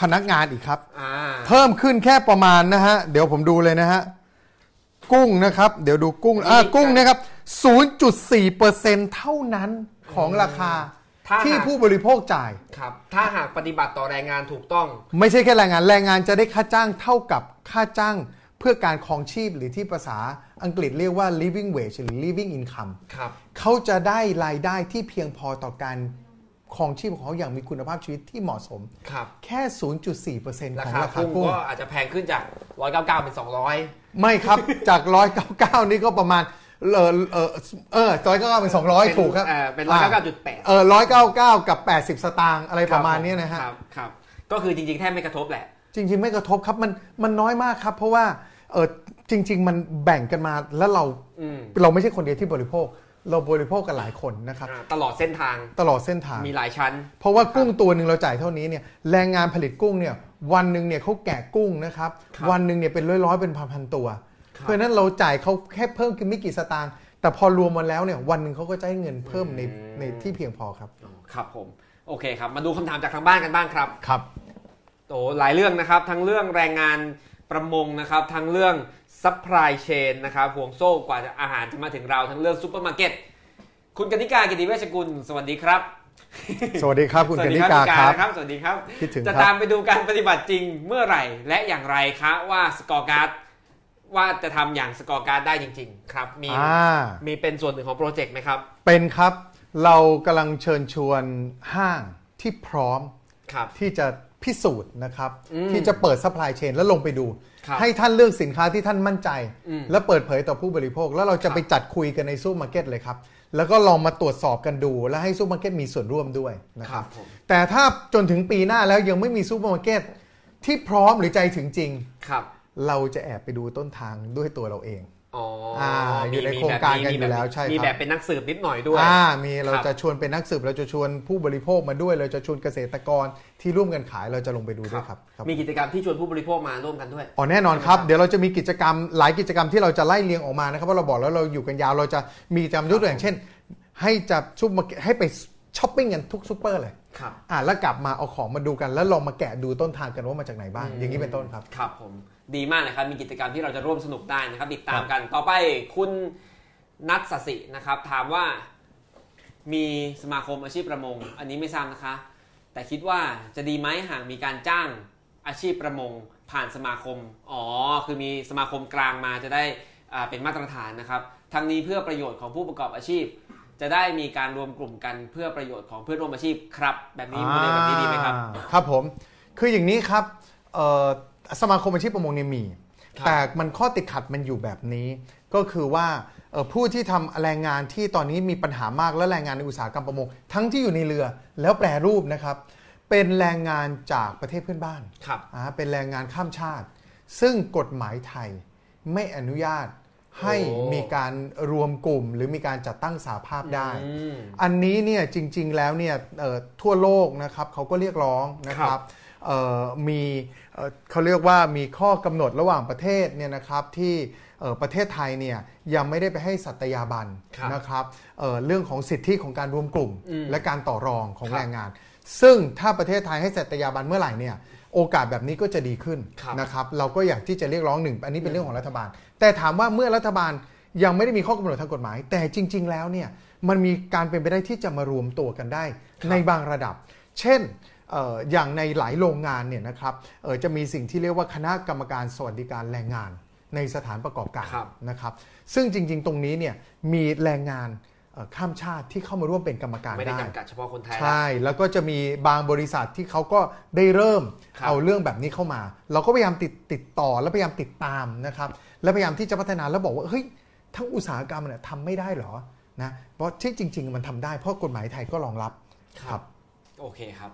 พนักงานอีกครับ อ่าเพิ่มขึ้นแค่ประมาณนะฮะ เดี๋ยวผมดูเลยนะฮะ กุ้งนะครับ เดี๋ยวดูกุ้งอ่านี่กุ้งนะครับ 0.4%เท่านั้นของราคาถ้าที่หากผู้บริโภคจ่าย ครับ ถ้าหากปฏิบัติต่อแรงงานถูกต้อง ไม่ใช่แค่แรงงาน แรงงานจะได้ค่าจ้างเท่ากับค่าจ้างเพื่อการครองชีพหรือที่ภาษา อังกฤษเรียกว่า living wage หรือ living income ครับ เขาจะได้รายได้ที่เพียงพอต่อการครองชีพของเขาอย่างมีคุณภาพชีวิตที่เหมาะสม ครับ แค่ 0.4%ราของคาราคากุ้งกุ้งก็อาจจะแพงขึ้นจาก 199 เป็น 200 ไม่ครับ จาก 199 นี่ก็ประมาณเออเออเออร้อยเก้าเก้าเป็น200ถูกครับเออเป็น199.8เออร้อยเก้าเก้ากับ80สตางค์อะไรประมาณเนี้ยนะฮะครับครับ ก็คือจริงๆ แทบไม่กระทบแหละ จริง ๆ ไม่กระทบครับ มันมันน้อยมากครับ เพราะว่าเออ จริง ๆ มันแบ่งกันมาแล้วเราอืมเราไม่ใช่คนเดียวที่บริโภค เราบริโภคกันหลายคนนะครับ อ่าตลอดเส้นทางตลอดเส้นทาง มีหลายชั้น เพราะว่ากุ้งตัวหนึ่งเราจ่ายเท่านี้เนี่ยแรงงานผลิตกุ้งเนี่ยวันหนึ่งเนี่ยเขาแกะกุ้งนะครับครับวันหนึ่งเนี่ยเป็นร้อยๆเป็นพันๆตัว ครับ เพราะฉะนั้นเราจ่ายเขาแค่เพิ่มขึ้นไม่กี่สตางค์แต่พอรวมมาแล้วเนี่ยวันหนึ่งเขาก็จะให้เงินเพิ่มในในที่เพียงพอครับอ๋อครับผม โอเคครับ มาดูคำถามจากทางบ้านกันบ้างครับ ครับ โอ้หลายเรื่องนะครับ ทั้งเรื่องแรงงานประมงนะครับ ทั้งเรื่อง supply chain นะครับห่วงโซ่กว่าจะอาหารจะมาถึงเราทั้งเรื่องซูเปอร์มาร์เก็ตคุณกนิกากิติเวชกุล สวัสดีครับ สวัสดีครับคุณกนิกาครับสวัสดีนิครับคุณนะครับ สวัสดีครับคิดถึงครับจะตามไปดูการปฏิบัติจริงเมื่อไหร่ และอย่างไรคะว่า scorecard ว่าจะทำอย่าง scorecard ได้จริง ๆ ครับ มีอ่ามีเป็นส่วนหนึ่งของโปรเจกต์ไหมครับ เป็นครับเรากำลังเชิญชวนห้างที่พร้อมครับที่จะ พิสูจน์นะครับอืมที่จะเปิด supply chain แล้วลงไปดูครับให้ท่านเลือกสินค้าที่ท่านมั่นใจอืมและเปิดเผยต่อผู้บริโภค แล้วเราจะครับไปจัดคุยกันในซูเปอร์มาร์เก็ตเลยครับ แล้วก็ลองมาตรวจสอบกันดู และให้ซูเปอร์มาร์เก็ตมีส่วนร่วมด้วยนะครับครับผมแต่ถ้าจนถึงปีหน้าแล้วยังไม่มีซูเปอร์มาร์เก็ตที่พร้อมหรือใจถึงจริงครับเราจะแอบไปดูต้นทางด้วยตัวเราเอง อ๋ออาอยู่ในมีโครงการกันมีอยู่แล้วใช่ครับมีแบบเป็นนักสืบนิดหน่อยด้วยอ่ามีเราครับจะชวนเป็นนักสืบเราจะชวนผู้บริโภคมาด้วย เราจะชวนเกษตรกรที่ร่วมกันขายเราจะลงไปดูด้วยครับครับ มีกิจกรรมที่ชวนผู้บริโภคมาร่วมกันด้วยอ๋อแน่นอนครับเดี๋ยวเราจะมีกิจกรรมหลายกิจกรรมที่เราจะไล่เรียงออกมานะครับว่าเราบอกแล้วเราอยู่กันยาวเราจะมีกิจกรรมยกตัวอย่างเช่น ให้จับซุปมาให้ไปช้อปปิ้งกันทุกซูเปอร์เลยครับอ่าแล้วกลับมาเอาของมาดูกันแล้วลองมาแกะดูต้นทางกันว่ามาจากไหนบ้าง อย่างนี้เป็นต้นครับครับผม ดีมากนะครับ มีกิจกรรมที่เราจะร่วมสนุกได้นะครับ ติดตามกันต่อไปคุณนัทสสินะครับ ถามว่ามีสมาคมอาชีพประมง อันนี้ไม่ทราบนะคะ แต่คิดว่าจะดีไหมหากมีการจ้างอาชีพประมงผ่านสมาคม อ๋อ คือมีสมาคมกลางมาจะได้อ่าเป็นมาตรฐานนะครับ ทั้งนี้เพื่อประโยชน์ของผู้ประกอบอาชีพ จะได้มีการรวมกลุ่มกันเพื่อประโยชน์ของเพื่อนร่วมอาชีพครับ แบบนี้โมเดลแบบนี้ดีไหมครับอ่าครับผม คืออย่างนี้ครับเอ่อ สมาคมอาชีพประมงเนี่ยมีครับแต่มันข้อติดขัดมันอยู่แบบนี้ ก็คือว่าเอ่อผู้ที่ทำแรงงานที่ตอนนี้มีปัญหามากและแรงงานในอุตสาหกรรมประมง ทั้งที่อยู่ในเรือแล้วแปรรูปนะครับ เป็นแรงงานจากประเทศเพื่อนบ้านครับอ่าเป็นแรงงานข้ามชาติ ซึ่งกฎหมายไทยไม่อนุญาตให้โอ้มีการรวมกลุ่ม หรือมีการจัดตั้งสาภาพได้อืมอันนี้เนี่ยจริง ๆ แล้วเนี่ยเอ่อทั่วโลกนะครับเขาก็เรียกร้องนะคครัรับบเอ่อ มีเอ่อเขาเรียกว่ามีข้อกำหนดระหว่างประเทศเนี่ยนะครับที่เอ่อประเทศไทยเนี่ยยังไม่ได้ไปให้สัตยาบันครับนะครับเอ่อเรื่องของสิทธิของการรวมกลุ่มอืมและการต่อรองของครับแรงงาน ซึ่งถ้าประเทศไทยให้สัตยาบันเมื่อไหร่เนี่ยโอกาสแบบนี้ก็จะดีขึ้นครับนะครับเราก็อยากที่จะเรียกร้องหนึ่งอันนี้เป็นเรื่องของรัฐบาล แต่ถามว่าเมื่อรัฐบาลยังไม่ได้มีข้อกำหนดทางกฎหมาย แต่จริง ๆ แล้วเนี่ยมันมีการเป็นไปได้ที่จะมารวมตัวกันได้ครับในบางระดับ เช่นเอ่ออย่างในหลายโรงงานเนี่ยนะครับเอ่อจะมีสิ่งที่เรียกว่าคณะกรรมการสวัสดิการแรงงานในสถานประกอบการครับนะครับ ซึ่งจริง ๆ ตรงนี้เนี่ยมีแรงงานเอ่อข้ามชาติที่เข้ามาร่วมเป็นกรรมการไม่ได้ได้จำกัดเฉพาะคนไทยใช่ แล้วก็จะมีบางบริษัทที่เขาก็ได้เริ่มครับเอาเรื่องแบบนี้เข้ามา เราก็พยายามติดติดต่อและพยายามติดตามนะครับ และพยายามที่จะพัฒนาแล้วบอกว่าเฮ้ยทั้งอุตสาหกรรมเนี่ยทำไม่ได้เหรอนะเพราะที่จริง ๆ มันทำได้เพราะกฎหมายไทยก็รองรับครับ โอเคครับ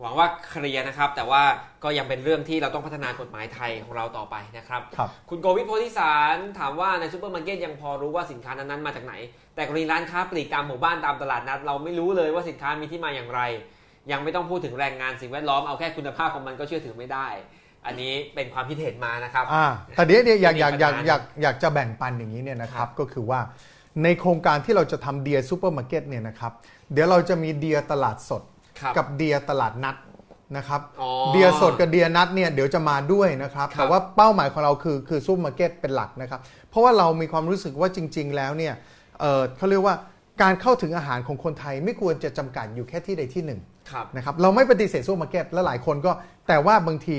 หวังว่าเคลียร์นะครับ แต่ว่าก็ยังเป็นเรื่องที่เราต้องพัฒนากฎหมายไทยของเราต่อไปนะครับครับคุณโกวิทโพธิสารถามว่าในซูเปอร์มาร์เก็ตยังพอรู้ว่าสินค้านั้นๆมาจากไหน แต่กรณีร้านค้าปลีกตามหมู่บ้านตามตลาดนัด เราไม่รู้เลยว่าสินค้ามีที่มาอย่างไร ยังไม่ต้องพูดถึงแรงงานสิ่งแวดล้อมเอาแค่คุณภาพของมันก็เชื่อถือไม่ได้ อันนี้เป็นความคิดเห็นมานะครับอ่าแต่เดี๋ยวเนี่ยอยากอยากมีอยากปัญหาอยากอยากจะแบ่งปันอย่างนี้เนี่ยนะครับครับก็คือว่าในโครงการที่เราจะทำ Dear Supermarket เนี่ยนะครับเดี๋ยวเราจะมี Dear ตลาดสดครับ กับ Dear ตลาดนัดนะครับอ๋อเดียสดกับเดียนัดเนี่ยเดี๋ยวจะมาด้วยนะครับครับแต่ว่าเป้าหมายของเราคือคือซูเปอร์มาร์เก็ตเป็นหลักนะครับ เพราะว่าเรามีความรู้สึกว่าจริง ๆ แล้วเนี่ยเอ่อเขาเรียกว่าการเข้าถึงอาหารของคนไทยไม่ควรจะจำกัดอยู่แค่ที่ใดที่หนึ่งครับนะครับเราไม่ปฏิเสธซูเปอร์มาร์เก็ตและหลายคนก็แต่ว่าบางที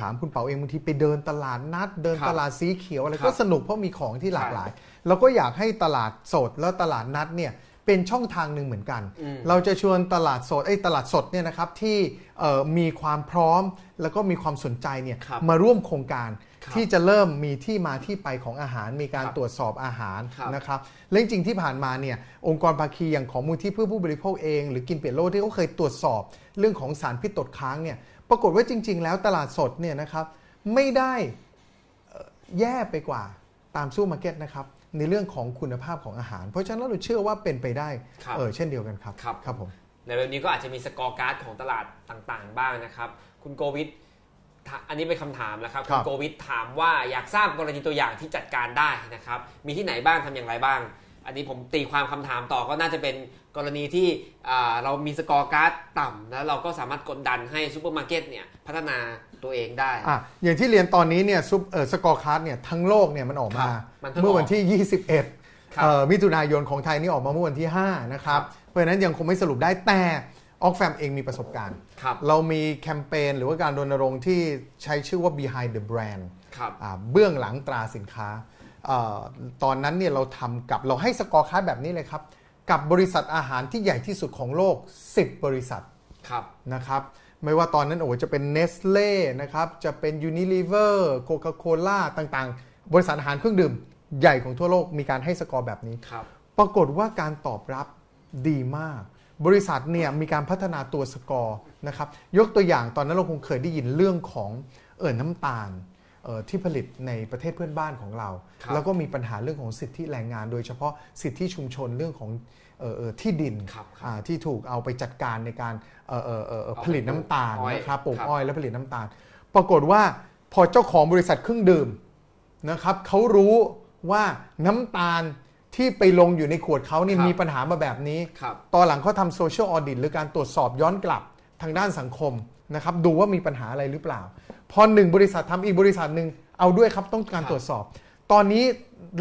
ถามคุณเป๋าเองบางทีไปเดินตลาดนัด เดินครับตลาดสีเขียวอะไรครับก็สนุกเพราะมีของที่หลากใช่หลาย เราก็อยากให้ตลาดสดแล้วตลาดนัดเนี่ย เป็นช่องทางหนึ่งเหมือนกันอืมเราจะชวนตลาดสดไอ้ยตลาดสดเนี่ยนะครับที่เอ่อมีความพร้อมแล้วก็มีความสนใจเนี่ยครับมาร่วมโครงการครับที่จะเริ่มมีที่มาที่ไปของอาหาร มีการครับตรวจสอบอาหารครับนะครับและจริงๆที่ผ่านมาเนี่ยองค์กรภาคีอย่างของมูลที่เพื่อผู้บริโภคเอง หรือกินเปลี่ยนโลกที่เขาเคยตรวจสอบ เรื่องของสารพิษตกค้างเนี่ยปรากฏว่าจริง ๆ แล้วตลาดสดเนี่ยนะครับไม่ได้เอ่อแย่ไปกว่าตามซูเปอร์มาร์เก็ตนะครับ ในเรื่องของคุณภาพของอาหาร เพราะฉะนั้นเราเชื่อว่าเป็นไปได้ครับเออเช่นเดียวกันครับครับครับผมในเร็วนี้ก็อาจจะมี scorecard ของตลาดต่างๆ บ้างนะครับ คุณโกวิทถามอันนี้เป็นคำถามนะครับครัคุบณโกวิทถามว่าอยากทราบกรณีตัวอย่างที่จัดการได้นะครับ มีที่ไหนบ้างทำอย่างไรบ้าง อันนี้ผมตีความคำถามต่อก็น่าจะเป็น กรณีที่อ่าเรามี scorecardต่ำแล้วเราก็สามารถกดดันให้ซูเปอร์มาร์เก็ตเนี่ยพัฒนาตัวเองได้อะอย่างที่เรียนตอนนี้เนี่ยซูเปอร์ scorecard เนี่ยทั้งโลกเนี่ยมันออกมาครับมันเพิ่งเมื่อวันออกที่ 21ครับเอ่อมิถุนายนของไทยนี่ออกมาเมื่อวันที่ 5 นะครับครับ เพราะฉะนั้นยังคงไม่สรุปได้แต่ Oxfam เองมีประสบการณ์ครับเรามีแคมเปญหรือว่าการรณรงค์ที่ใช้ชื่อว่า behind the brand ครับอ่าเบื้องหลังตราสินค้าเออตอนนั้นเนี่ยเราทำกับเราให้ scorecard แบบนี้เลยครับ กับบริษัทอาหารที่ใหญ่ที่สุดของโลก 10 บริษัทครับนะครับ ไม่ว่าตอนนั้นโอ้โหจะเป็น Nestle นะครับ จะเป็น Unilever Coca-Cola ต่างๆ บริษัทอาหารเครื่องดื่มใหญ่ของทั่วโลกมีการให้สกอร์แบบนี้ครับปรากฏว่าการตอบรับดีมาก บริษัทเนี่ยมีการพัฒนาตัวสกอร์นะครับ ยกตัวอย่างตอนนั้นเราคงเคยได้ยินเรื่องของเอ่อน้ำตาลเอ่อ ที่ผลิตในประเทศเพื่อนบ้านของเราครับแล้วก็มีปัญหาเรื่องของสิทธิแรงงาน โดยเฉพาะสิทธิชุมชนเรื่องของเอ่อเอ่อที่ดินครับครับอ่าที่ถูกเอาไปจัดการในการเอ่อเอ่อเอ่อเอ่อเอาไปผลิตน้ำตาลปลูกอ้อยนะครับปลูกครับอ้อยและผลิตน้ำตาล ปรากฏว่าพอเจ้าของบริษัทเครื่องดื่มนะครับเขารู้ว่าน้ำตาลที่ไปลงอยู่ในขวดเขาเนี่ยครับมีปัญหามาแบบนี้ครับตอนหลังเขาทำโซเชียลออดิตหรือการตรวจสอบย้อนกลับทางด้านสังคม นะครับดูว่ามีปัญหาอะไรหรือเปล่า พอหนึ่งบริษัททำอีกบริษัทหนึ่งเอาด้วยครับต้องการครับตรวจสอบ ตอนนี้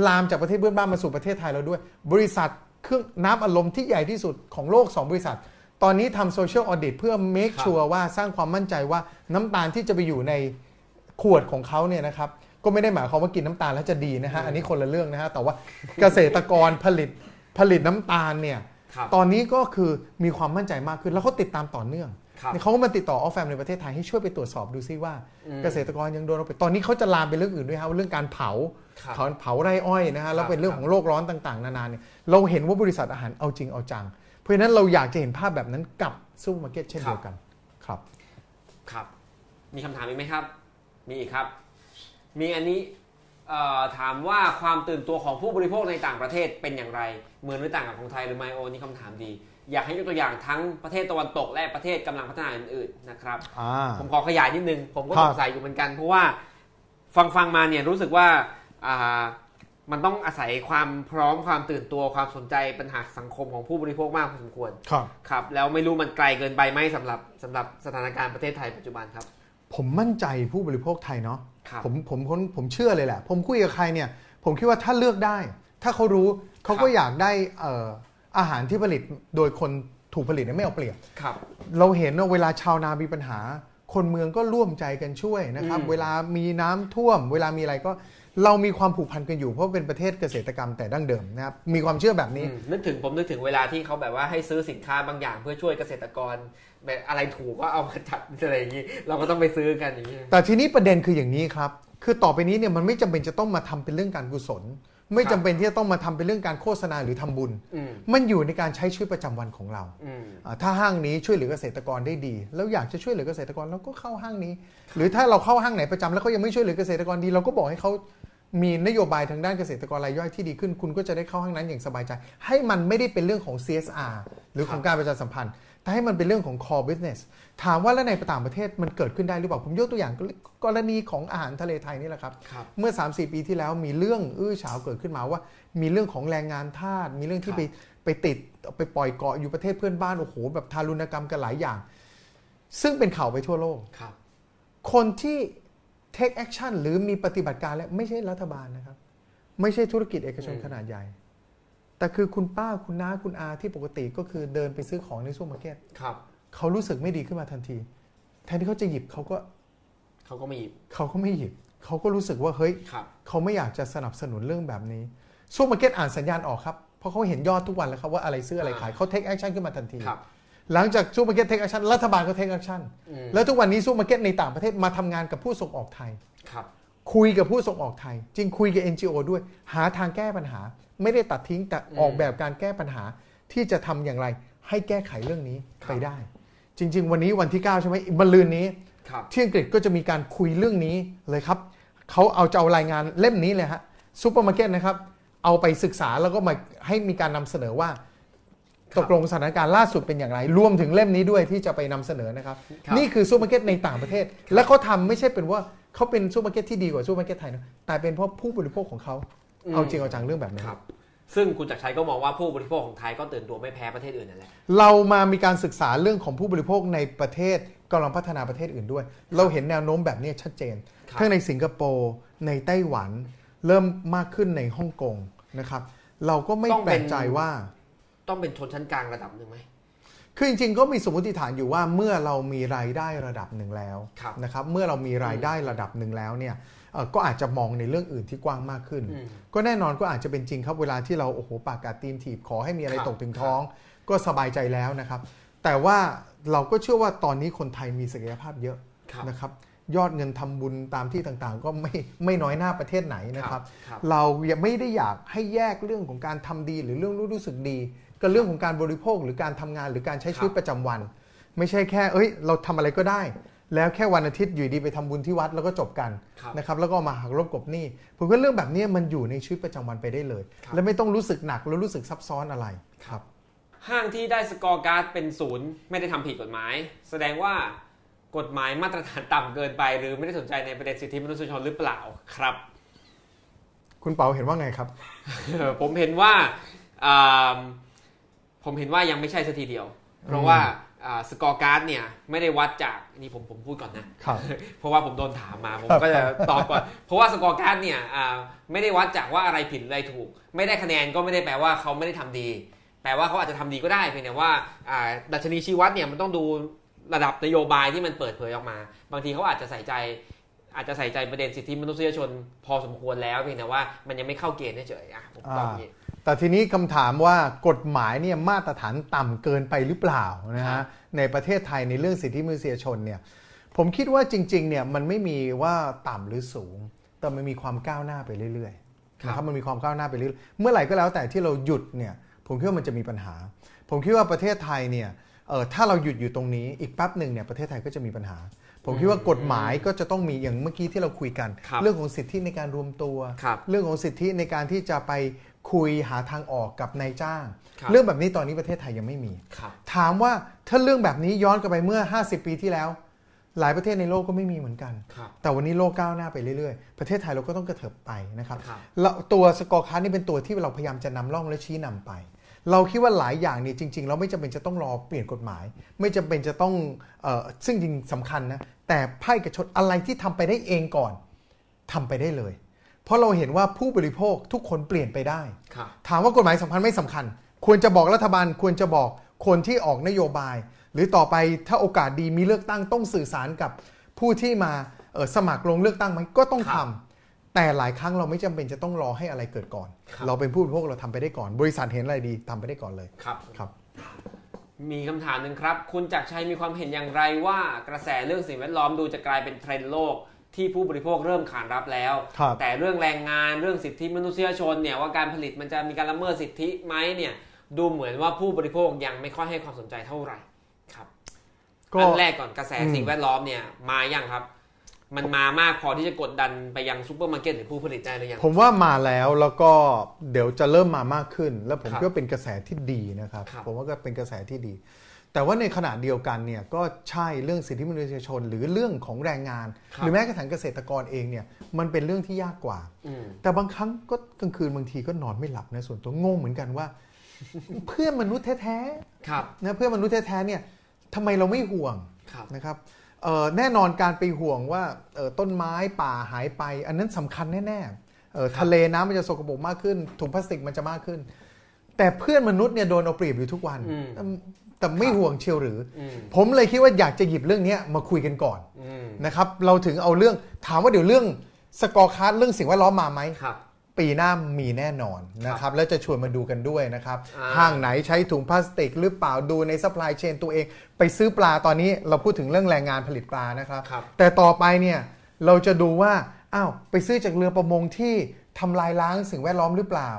ลามจากประเทศเพื่อนบ้านมาสู่ประเทศไทยเราด้วย บริษัทเครื่องน้ำอารมณ์ที่ใหญ่ที่สุดของโลก 2 บริษัท ตอนนี้ทำโซเชียลออ i ดิเพื่อ make ครับ sure ว่าสร้างความมั่นใจว่าน้ำตาลที่จะไปอยู่ในขวดของเขาเนี่ยนะครับก็ไม่ได้หมายความว่ากินน้ำตาลแล้วจะดีนะฮะอันนี้คนละเรื่องนะฮะแต่ว่าเกษตรกรผลิตผลิตน้ำตาลเนี่ยครับตอนนี้ก็คือมีความมั่นใจมากขึ้นแล้วเขาติดตามต่อเนื่องครับ เขาก็มาติดต่อ Oxfam ในประเทศไทยให้ช่วยไปตรวจสอบดูซิว่าอืมเกษตรกรยังโดนเอาไปตอนนี้เขาจะลามไปเรื่องอื่นด้วยครับเรื่องการเผาครับเผาเผาไร่อ้อยนะฮะแล้วครับเป็นเรื่องของโลกร้อนต่างๆ นานาเนี่ยเราเห็นว่าบริษัทอาหารเอาจริงเอาจัง เพราะฉะนั้นเราอยากจะเห็นภาพแบบนั้นกับซูเปอร์มาร์เก็ตเช่นเดียวกันครับครับ มีคำถามอีกไหมครับ มีอีกครับ มีอันนี้เอ่อถามว่าความตื่นตัวของผู้บริโภคในต่างประเทศเป็นอย่างไร เหมือนหรือต่างกับของไทยหรือไม่โอนี่คำถามดี อยากให้ยกตัวอย่างทั้งประเทศตะวันตกและประเทศกำลังพัฒนาอื่นๆนะครับอ่าผมขอขยายนิดนึง ผมก็ครัสบงสัยอยู่เหมือนกัน เพราะว่าฟังฟังมาเนี่ยรู้สึกว่าอ่ามันต้องอาศัยความพร้อมความตื่นตัวความสนใจปัญหาสังคมของผู้บริโภคมากพอสมควรครับครับ แล้วไม่รู้มันไกลเกินไปไหมสำหรับสำหรับสถานการณ์ประเทศไทยปัจจุบันครับ ผมมั่นใจผู้บริโภคไทยเนาะครับผมผมผมผมเชื่อเลยแหละ ผมคุยกับใครเนี่ย ผมคิดว่าถ้าเลือกได้ ถ้าเขารู้เขาก็ครับอยากได้เอ่ออาหารที่ผลิตโดยคนถูกผลิตเนี่ยไม่เอาเปรียบ ครับ เราเห็นว่าเวลาชาวนามีปัญหา คนเมืองก็ร่วมใจกันช่วยนะครับ อืม เวลามีน้ำท่วม เวลามีอะไรก็เรามีความผูกพันกันอยู่เพราะเป็นประเทศเกษตรกรรมแต่ดั้งเดิมนะครับมีความเชื่อแบบนี้ อืมนึกถึงผมนึกถึงเวลาที่เขาแบบว่าให้ซื้อสินค้าบางอย่างเพื่อช่วยเกษตรกรแบบอะไรถูกก็เอามาจัดอะไรอย่างนี้ เราก็ต้องไปซื้อกันอย่างนี้ แต่ทีนี้ประเด็นคืออย่างนี้ครับ คือต่อไปนี้เนี่ยมันไม่จำเป็นจะต้องมาทำเป็นเรื่องการกุศล ไม่ครับจำเป็นที่จะต้องมาทำเป็นเรื่องการโฆษณาหรือทำบุญ อืม มันอยู่ในการใช้ชีวิตประจำวันของเราอืม อ่าถ้าห้างนี้ช่วยเหลือเกษตรกรได้ดี แล้วอยากจะช่วยเหลือเกษตรกรเราก็เข้าห้างนี้ หรือถ้าเราเข้าห้างไหนประจำแล้วเขายังไม่ช่วยเหลือเกษตรกรดี เราก็บอกให้เขามีนโยบายทางด้านเกษตรกรรายย่อยที่ดีขึ้น คุณก็จะได้เข้าห้างนั้นอย่างสบายใจ ให้มันไม่ได้เป็นเรื่องของ CSR หรือของการประชาสัมพันธ์แต่ ให้มันเป็นเรื่องของ core business ถามว่าแล้วในต่างประเทศมันเกิดขึ้นได้หรือเปล่า ผมยกตัวอย่างกรณีของอาหารทะเลไทยนี่แหละครับครับเมื่อ 3-4 ปีที่แล้วมีเรื่องอื้อฉาวเกิดขึ้นมาว่า มีเรื่องของแรงงานทาสมีเรื่องที่ครับไปไปติดไปปล่อยเกาะอยู่ประเทศเพื่อนบ้านโอ้โหแบบทารุณกรรมกันหลายอย่าง ซึ่งเป็นข่าวไปทั่วโลกครับคนที่ take action หรือมีปฏิบัติการและไม่ใช่รัฐบาลนะครับ ไม่ใช่ธุรกิจเอกชนอืมขนาดใหญ่ แต่คือคุณป้าคุณน้าคุณอาที่ปกติก็คือเดินไปซื้อของในซูเปอร์มาร์เก็ตครับ เขารู้สึกไม่ดีขึ้นมาทันที แทนที่เขาจะหยิบเขาก็เขาก็มีเขาก็ไม่หยิบเขาก็รู้สึกว่าเฮ้ยครับเขาไม่อยากจะสนับสนุนเรื่องแบบนี้ซูเปอร์มาร์เก็ตอ่านสัญญาณออกครับเพราะเขาเห็นยอดทุกวันแล้วครับว่าอะไรซื้ออะไรขายเขา take action ขึ้นมาทันทีครับหลังจากซูเปอร์มาร์เก็ต take action รัฐบาลก็ take action อืมแล้วทุกวันนี้ซูเปอร์มาร์เก็ตในต่างประเทศมาทำงานกับผู้ส่งออกไทยครับคุยกับผู้ส่งออกไทยจริงคุยกับ NGO ด้วย หาทางแก้ปัญหา ไม่ได้ตัดทิ้งแต่ออกแบบการแก้ปัญหาที่จะทำอย่างไร ให้แก้ไขเรื่องนี้ไปได้ จริง ๆ วันนี้วันที่ 9 ใช่ไหมมะรืนนี้ครับที่อังกฤษก็จะมีการคุยเรื่องนี้เลยครับเขาเอาจะเอารายงานเล่มนี้เลยฮะซูเปอร์มาร์เก็ตนะครับเอาไปศึกษาแล้วก็มาให้มีการนำเสนอว่าครับตกลงสถานการณ์ล่าสุดเป็นอย่างไร รวมถึงเล่มนี้ด้วยที่จะไปนำเสนอนะครับครับ นี่คือซูเปอร์มาร์เก็ตในต่างประเทศ และเขาทำไม่ใช่เป็นว่าเขาเป็นซูเปอร์มาร์เก็ตที่ดีกว่าซูเปอร์มาร์เก็ตไทยนะแต่เป็นเพราะผู้บริโภคของเขา เอาจริงเอาจังเรื่องแบบนี้ครับ ซึ่งคุณจักรชัยก็มองว่าผู้บริโภคของไทยก็ตื่นตัวไม่แพ้ประเทศอื่นนั่นแหละ เรามามีการศึกษาเรื่องของผู้บริโภคในประเทศกำลังพัฒนาประเทศอื่นด้วย เราเห็นแนวโน้มแบบนี้ชัดเจน ครับ ทั้งในสิงคโปร์ในไต้หวัน เริ่มมากขึ้นในฮ่องกงนะครับ เราก็ไม่แปลกใจว่า ต้องเป็นชนชั้นกลางระดับหนึ่งไหม คือจริงๆ ก็มีสมมติฐานอยู่ว่าเมื่อเรามีรายได้ระดับหนึ่งแล้วครับนะครับ เมื่อเรามีรายได้ระดับหนึ่งแล้วเนี่ยเอ่อ ก็อาจจะมองในเรื่องอื่นที่กว้างมากขึ้นอืมก็แน่นอนก็อาจจะเป็นจริงครับเวลาที่เราโอ้โหปากกาตีนถีบขอให้มีอะไรครับตกถึงท้อง ก็สบายใจแล้วนะครับ แต่ว่าเราก็เชื่อว่าตอนนี้คนไทยมีศักยภาพเยอะครับนะครับยอดเงินทำบุญตามที่ต่างๆ ก็ไม่ไม่น้อยหน้าประเทศไหนนะครับครับเรายังไม่ได้อยากให้แยกเรื่องของการทำดีหรือเรื่องรู้สึกดีกับเรื่องของการบริโภคหรือการทำงานหรือการใช้ชีวิตประจำวัน ไม่ใช่แค่ เอ้ย เราทำอะไรก็ได้ แล้วแค่วันอาทิตย์อยู่ดีไปทำบุญที่วัดแล้วก็จบกันครับนะครับแล้วก็มาหักลบกบหนี้ผมว่าเรื่องแบบนี้มันอยู่ในชีวิตประจำวันไปได้เลยครับและไม่ต้องรู้สึกหนักแล้วรู้สึกซับซ้อนอะไรครับ ห้างที่ได้สกอร์การ์ดเป็นศูนย์ไม่ได้ทำผิดกฎหมาย แสดงว่ากฎหมายมาตรฐานต่ำเกินไป หรือไม่ได้สนใจในประเด็นสิทธิมนุษยชนหรือเปล่าครับ คุณเปาเห็นว่าไงครับ ผมเห็นว่าอ่าผมเห็นว่ายังไม่ใช่สัทีเดียว เพราะว่าอ่า สกอร์การ์ดเนี่ยไม่ได้วัดจากนี่ผมผมพูดก่อนนะครับเพราะว่าผมโดนถามมาผมครับก็จะตอบก่อน เพราะว่าสกอร์การ์ดเนี่ยอ่าไม่ได้วัดจากว่าอะไรผิดอะไรถูก ไม่ได้คะแนนก็ไม่ได้แปลว่าเขาไม่ได้ทำดี แปลว่าเขาอาจจะทำดีก็ได้เพียงแต่ว่าอ่าดัชนีชี้วัดเนี่ยมันต้องดูระดับนโยบายที่มันเปิดเผยออกมา บางทีเขาอาจจะใส่ใจ อาจจะใส่ใจประเด็นสิทธิมนุษยชน พอสมควรแล้วเพียงแต่ว่ามันยังไม่เข้าเกณฑ์เฉยๆอะผมตอบอย่างนี้ แต่ทีนี้คำถามว่ากฎหมายเนี่ยมาตรฐานต่ำเกินไปหรือเปล่านะครัฮะบในประเทศไทยในเรื่องสิทธิมนุษยชนเนี่ยผมคิดว่าจริงๆเนี่ยมันไม่มีว่าต่ำหรือสูง แต่มันมีความก้าวหน้าไปเรื่อยๆนะครับมันมีความก้าวหน้าไปเรื่อยๆเมื่อไหร่ก็แล้วแต่ที่เราหยุดเนี่ยผมคิดว่ามันจะมีปัญหา ผมคิดว่าประเทศไทยเนี่ยเอ่อถ้าเราหยุดอยู่ตรงนี้อีกแป๊บหนึ่งเนี่ยประเทศไทยก็จะมีปัญหา ผมคิดว่ากฎหมายก็จะต้องมีอย่างเมื่อกี้ที่เราคุยกันครับเรื่องของสิทธิในการรวมตัวครับเรื่องของสิทธิในการที่จะไป คุยหาทางออกกับนายจ้างครับเรื่องแบบนี้ตอนนี้ประเทศไทยยังไม่มีครับถามว่าถ้าเรื่องแบบนี้ย้อนกลับไปเมื่อ 50 ปีที่แล้ว หลายประเทศในโลกก็ไม่มีเหมือนกันครับแต่วันนี้โลกก้าวหน้าไปเรื่อยๆ ประเทศไทยเราก็ต้องกระเถิบไปนะครับครับแล้วตัว scorecard นี่เป็นตัวที่เราพยายามจะนำร่องและชี้นำไปเราคิดว่าหลายอย่างเนี่ยจริงๆ เราไม่จำเป็นจะต้องรอเปลี่ยนกฎหมาย ไม่จำเป็นจะต้องเออซึ่งจริงสำคัญนะแต่ไพ่กระชดอะไรที่ทำไปได้เองก่อนทำไปได้เลย เพราะเราเห็นว่าผู้บริโภคทุกคนเปลี่ยนไปได้ครับถามว่ากฎหมายสำคัญไม่สำคัญ ควรจะบอกรัฐบาลควรจะบอกคนที่ออกนโยบาย หรือต่อไปถ้าโอกาสดีมีเลือกตั้งต้องสื่อสารกับผู้ที่มาเอ่อสมัครลงเลือกตั้งไหมก็ต้องครัทำบแต่หลายครั้งเราไม่จำเป็นจะต้องรอให้อะไรเกิดก่อนครับเราเป็นผู้บริโภคเราทำไปได้ก่อน บริษัทเห็นอะไรดีทำไปได้ก่อนเลยครับครับ มีคำถามหนึ่งครับ คุณจักรชัยมีความเห็นอย่างไรว่ากระแสเรื่องสิ่งแวดล้อมดูจะกลายเป็นเทรนด์โลก ที่ผู้บริโภคเริ่มขานรับแล้วครับแต่เรื่องแรงงานเรื่องสิทธิมนุษยชนเนี่ยว่าการผลิตมันจะมีการละเมิดสิทธิไหมเนี่ยดูเหมือนว่าผู้บริโภคยังไม่ค่อยให้ความสนใจเท่าไหร่ครับก็อันแรกก่อนกระแสอืมสิ่งแวดล้อมเนี่ยมายังครับ มันมามากพอที่จะกดดันไปยังซูเปอร์มาร์เก็ตหรือผู้ผลิตได้หรือยังผมว่ามาแล้วแล้วก็เดี๋ยวจะเริ่มมามากขึ้น แล้วผมครับคิดว่าเป็นกระแสที่ดีนะครับครับ ผมว่าก็เป็นกระแสที่ดี แต่ว่าในขณะเดียวกันเนี่ยก็ใช่เรื่องสิทธิมนุษยชน หรือเรื่องของแรงงานครับหรือแม้กระทั่งเกษตรกรเองเนี่ยมันเป็นเรื่องที่ยากกว่าอืมแต่บางครั้งก็กลางคืนบางทีก็นอนไม่หลับนะส่วนตัวงงเหมือนกันว่า เพื่อนมนุษย์แท้ครับๆนะเพื่อนมนุษย์แท้ๆเนี่ยทำไมเราไม่ห่วงครับนะครับเอ่อแน่นอนการไปห่วงว่าเอ่อต้นไม้ป่าหายไป อันนั้นสำคัญแน่ๆเอ่อครับทะเลน้ำมันจะสกปรกมากขึ้นถุงพลาสติกมันจะมากขึ้น แต่เพื่อนมนุษย์เนี่ยโดนเอาเปรียบอยู่ทุกวันอืม แต่แต่ไม่ห่วงเชียวหรืออืมผมเลยคิดว่าอยากจะหยิบเรื่องเนี้ยมาคุยกันก่อนอืมนะครับเราถึงเอาเรื่องถามว่าเดี๋ยวเรื่อง scorecard เรื่องสิ่งแวดล้อมมาไหมครับปีหน้ามีแน่นอนนะครับ แล้วจะชวนมาดูกันด้วยนะครับอ่าห้างไหนใช้ถุงพลาสติกหรือเปล่าดูใน supply chain ตัวเอง ไปซื้อปลาตอนนี้เราพูดถึงเรื่องแรงงานผลิตปลานะครับครับแต่ต่อไปเนี่ยเราจะดูว่าอ้าวไปซื้อจากเรือประมงที่ทำลายล้างสิ่งแวดล้อมหรือเปล่า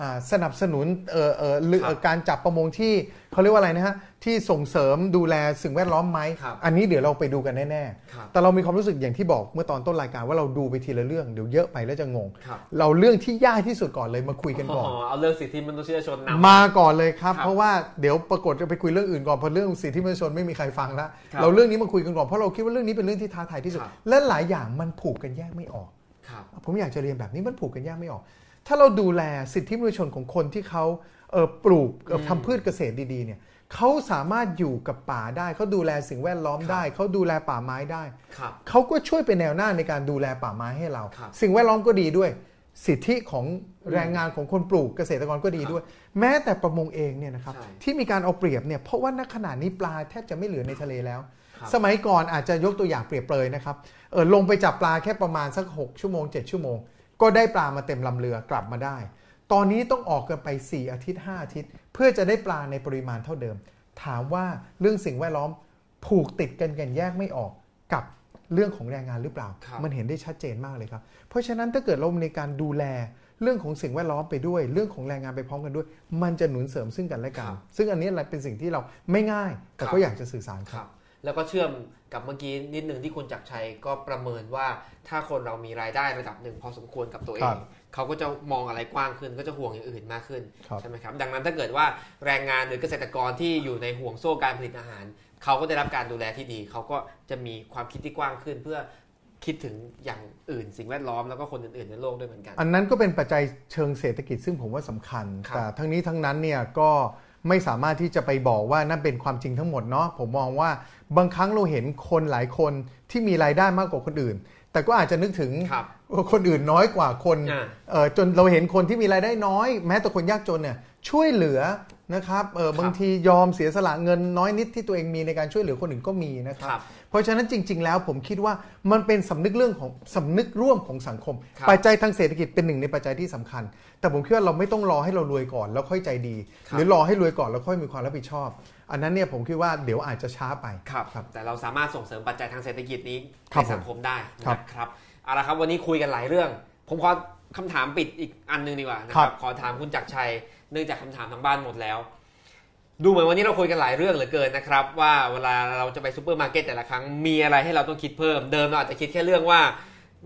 อ่าสนับสนุนเอ่อเอ่อเรือครับการจับประมงที่เขาเรียกว่าอะไรนะฮะ ที่ส่งเสริมดูแลสิ่งแวดล้อมไหม ครับอันนี้เดี๋ยวเราไปดูกันแน่ๆครับแต่เรามีความรู้สึกอย่างที่บอกเมื่อตอนต้นรายการว่าเราดูไปทีละเรื่องเดี๋ยวเยอะไปแล้วจะงง ครับ เราเรื่องที่ยากที่สุดก่อนเลยมาคุยกันก่อน เอาเรื่องสิทธิมนุษยชนนำ มาก่อนเลยครับ ครับเพราะว่าเดี๋ยวปรากฏจะไปคุยเรื่องอื่นก่อนเพราะเรื่องสิทธิมนุษยชนไม่มีใครฟังแล้วครับเราเรื่องนี้มาคุยกันก่อนเพราะเราคิดว่าเรื่องนี้เป็นเรื่องที่ท้าทายที่สุด ครับ และหลายอย่างมันผูกกันแยกไม่ออก ครับ ผมอยากจะเรียนแบบนี้มันผูกกันแยกไม่ออก ถ้าเราดูแลสิทธิมนุษยชนของคนที่เขาเอ่อปลูกเอ่ออืมทำพืชเกษตรดีๆเนี่ย เขาสามารถอยู่กับป่าได้ เขาดูแลสิ่งแวดล้อมครับได้ เขาดูแลป่าไม้ได้ ครับ เขาก็ช่วยเป็นแนวหน้าในการดูแลป่าไม้ให้เรา ครับสิ่งแวดล้อมก็ดีด้วย สิทธิของแรงงานของคนปลูกเกษตรกรก็ดีด้วย แม้แต่ประมงเองเนี่ยนะครับใช่ที่มีการเอาเปรียบเนี่ยเพราะว่าณขณะนี้ปลาแทบจะไม่เหลือในทะเลแล้ว ครับ สมัยก่อนอาจจะยกตัวอย่างเปรียบเปรยนะครับเออลงไปจับปลาแค่ประมาณสัก 6 ชั่วโมง 7 ชั่วโมง ก็ได้ปลามาเต็มลำเรือกลับมาได้ ตอนนี้ต้องออกกันไป 4 อาทิตย์ 5 อาทิตย์เพื่อจะได้ปลาในปริมาณเท่าเดิม ถามว่าเรื่องสิ่งแวดล้อมผูกติดกันกันแยกไม่ออกกับเรื่องของแรงงานหรือเปล่าครับมันเห็นได้ชัดเจนมากเลยครับ เพราะฉะนั้นถ้าเกิดเราในการดูแลเรื่องของสิ่งแวดล้อมไปด้วย เรื่องของแรงงานไปพร้อมกันด้วย มันจะหนุนเสริมซึ่งกันและกัน ซึ่งอันนี้แหละเป็นสิ่งที่เราไม่ง่าย แต่ก็อยากจะสื่อสารคครัรับบแล้วก็เชื่อมกับเมื่อกี้นิดหนึ่งที่คุณจักรชัยก็ประเมินว่าถ้าคนเรามีรายได้ระดับหนึ่งพอสมควรกับตัวเอครังบ เขาก็จะมองอะไรกว้างขึ้น ก็จะห่วงอย่างอื่นมากขึ้นครับใช่ไหมครับดังนั้นถ้าเกิดว่าแรงงานหรือเกษตรกรที่อยู่ในห่วงโซ่การผลิตอาหาร เขาก็ได้รับการดูแลที่ดี เขาก็จะมีความคิดที่กว้างขึ้น เพื่อคิดถึงอย่างอื่นสิ่งแวดล้อมแล้วก็คนอื่นๆในโลกด้วยเหมือนกัน อันนั้นก็เป็นปัจจัยเชิงเศรษฐกิจซึ่งผมว่าสำคัญครับแต่ทั้งนี้ทั้งนั้นเนี่ยก็ไม่สามารถที่จะไปบอกว่านั่นเป็นความจริงทั้งหมดเนาะผมมองว่าบางครั้งเราเห็นคนหลายคนที่มีรายได้มากกว่าคนอื่น แต่ก็อาจจะนึกถึง ครับคนอื่นน้อยกว่าคนอ่าเอ่อจนเราเห็นคนที่มีรายได้น้อย แม้แต่คนยากจนเนี่ยช่วยเหลือนะครับเออครับบางทียอมเสียสละเงินน้อยนิดที่ตัวเองมีในการช่วยเหลือคนอื่นก็มีนะครัครับบเพราะฉะนั้นจริง ๆ แล้วผมคิดว่ามันเป็นสำนึกเรื่องของสำนึกร่วมของสังคมครับปัจจัยทางเศรษฐกิจเป็นหนึ่งในปัจจัยที่สำคัญ แต่ผมคิดว่าเราไม่ต้องรอให้เรารวยก่อนแล้วค่อยใจดีครับหรือรอให้รวยก่อนแล้วค่อยมีความรับผิดชอบ อันนั้นเนี่ยผมคิดว่าเดี๋ยวอาจจะช้าไปครับครับแต่เราสามารถส่งเสริมปัจจัยทางเศรษฐกิจนี้ครับในสังคมได้ครับนะครับ เอาละครับวันนี้คุยกันหลายเรื่อง ผมขอคำถามปิดอีกอันหนึ่งดีกว่านะคครับขอถามคุณจักรชัยเนื่องจากคำถามทางบ้านหมดแล้ว ดูเหมือนวันนี้เราคุยกันหลายเรื่องเหลือเกินนะครับ ว่าเวลาเราจะไปซูเปอร์มาร์เก็ตแต่ละครั้งมีอะไรให้เราต้องคิดเพิ่มเดิมเราอาจจะคิดแค่เรื่องว่า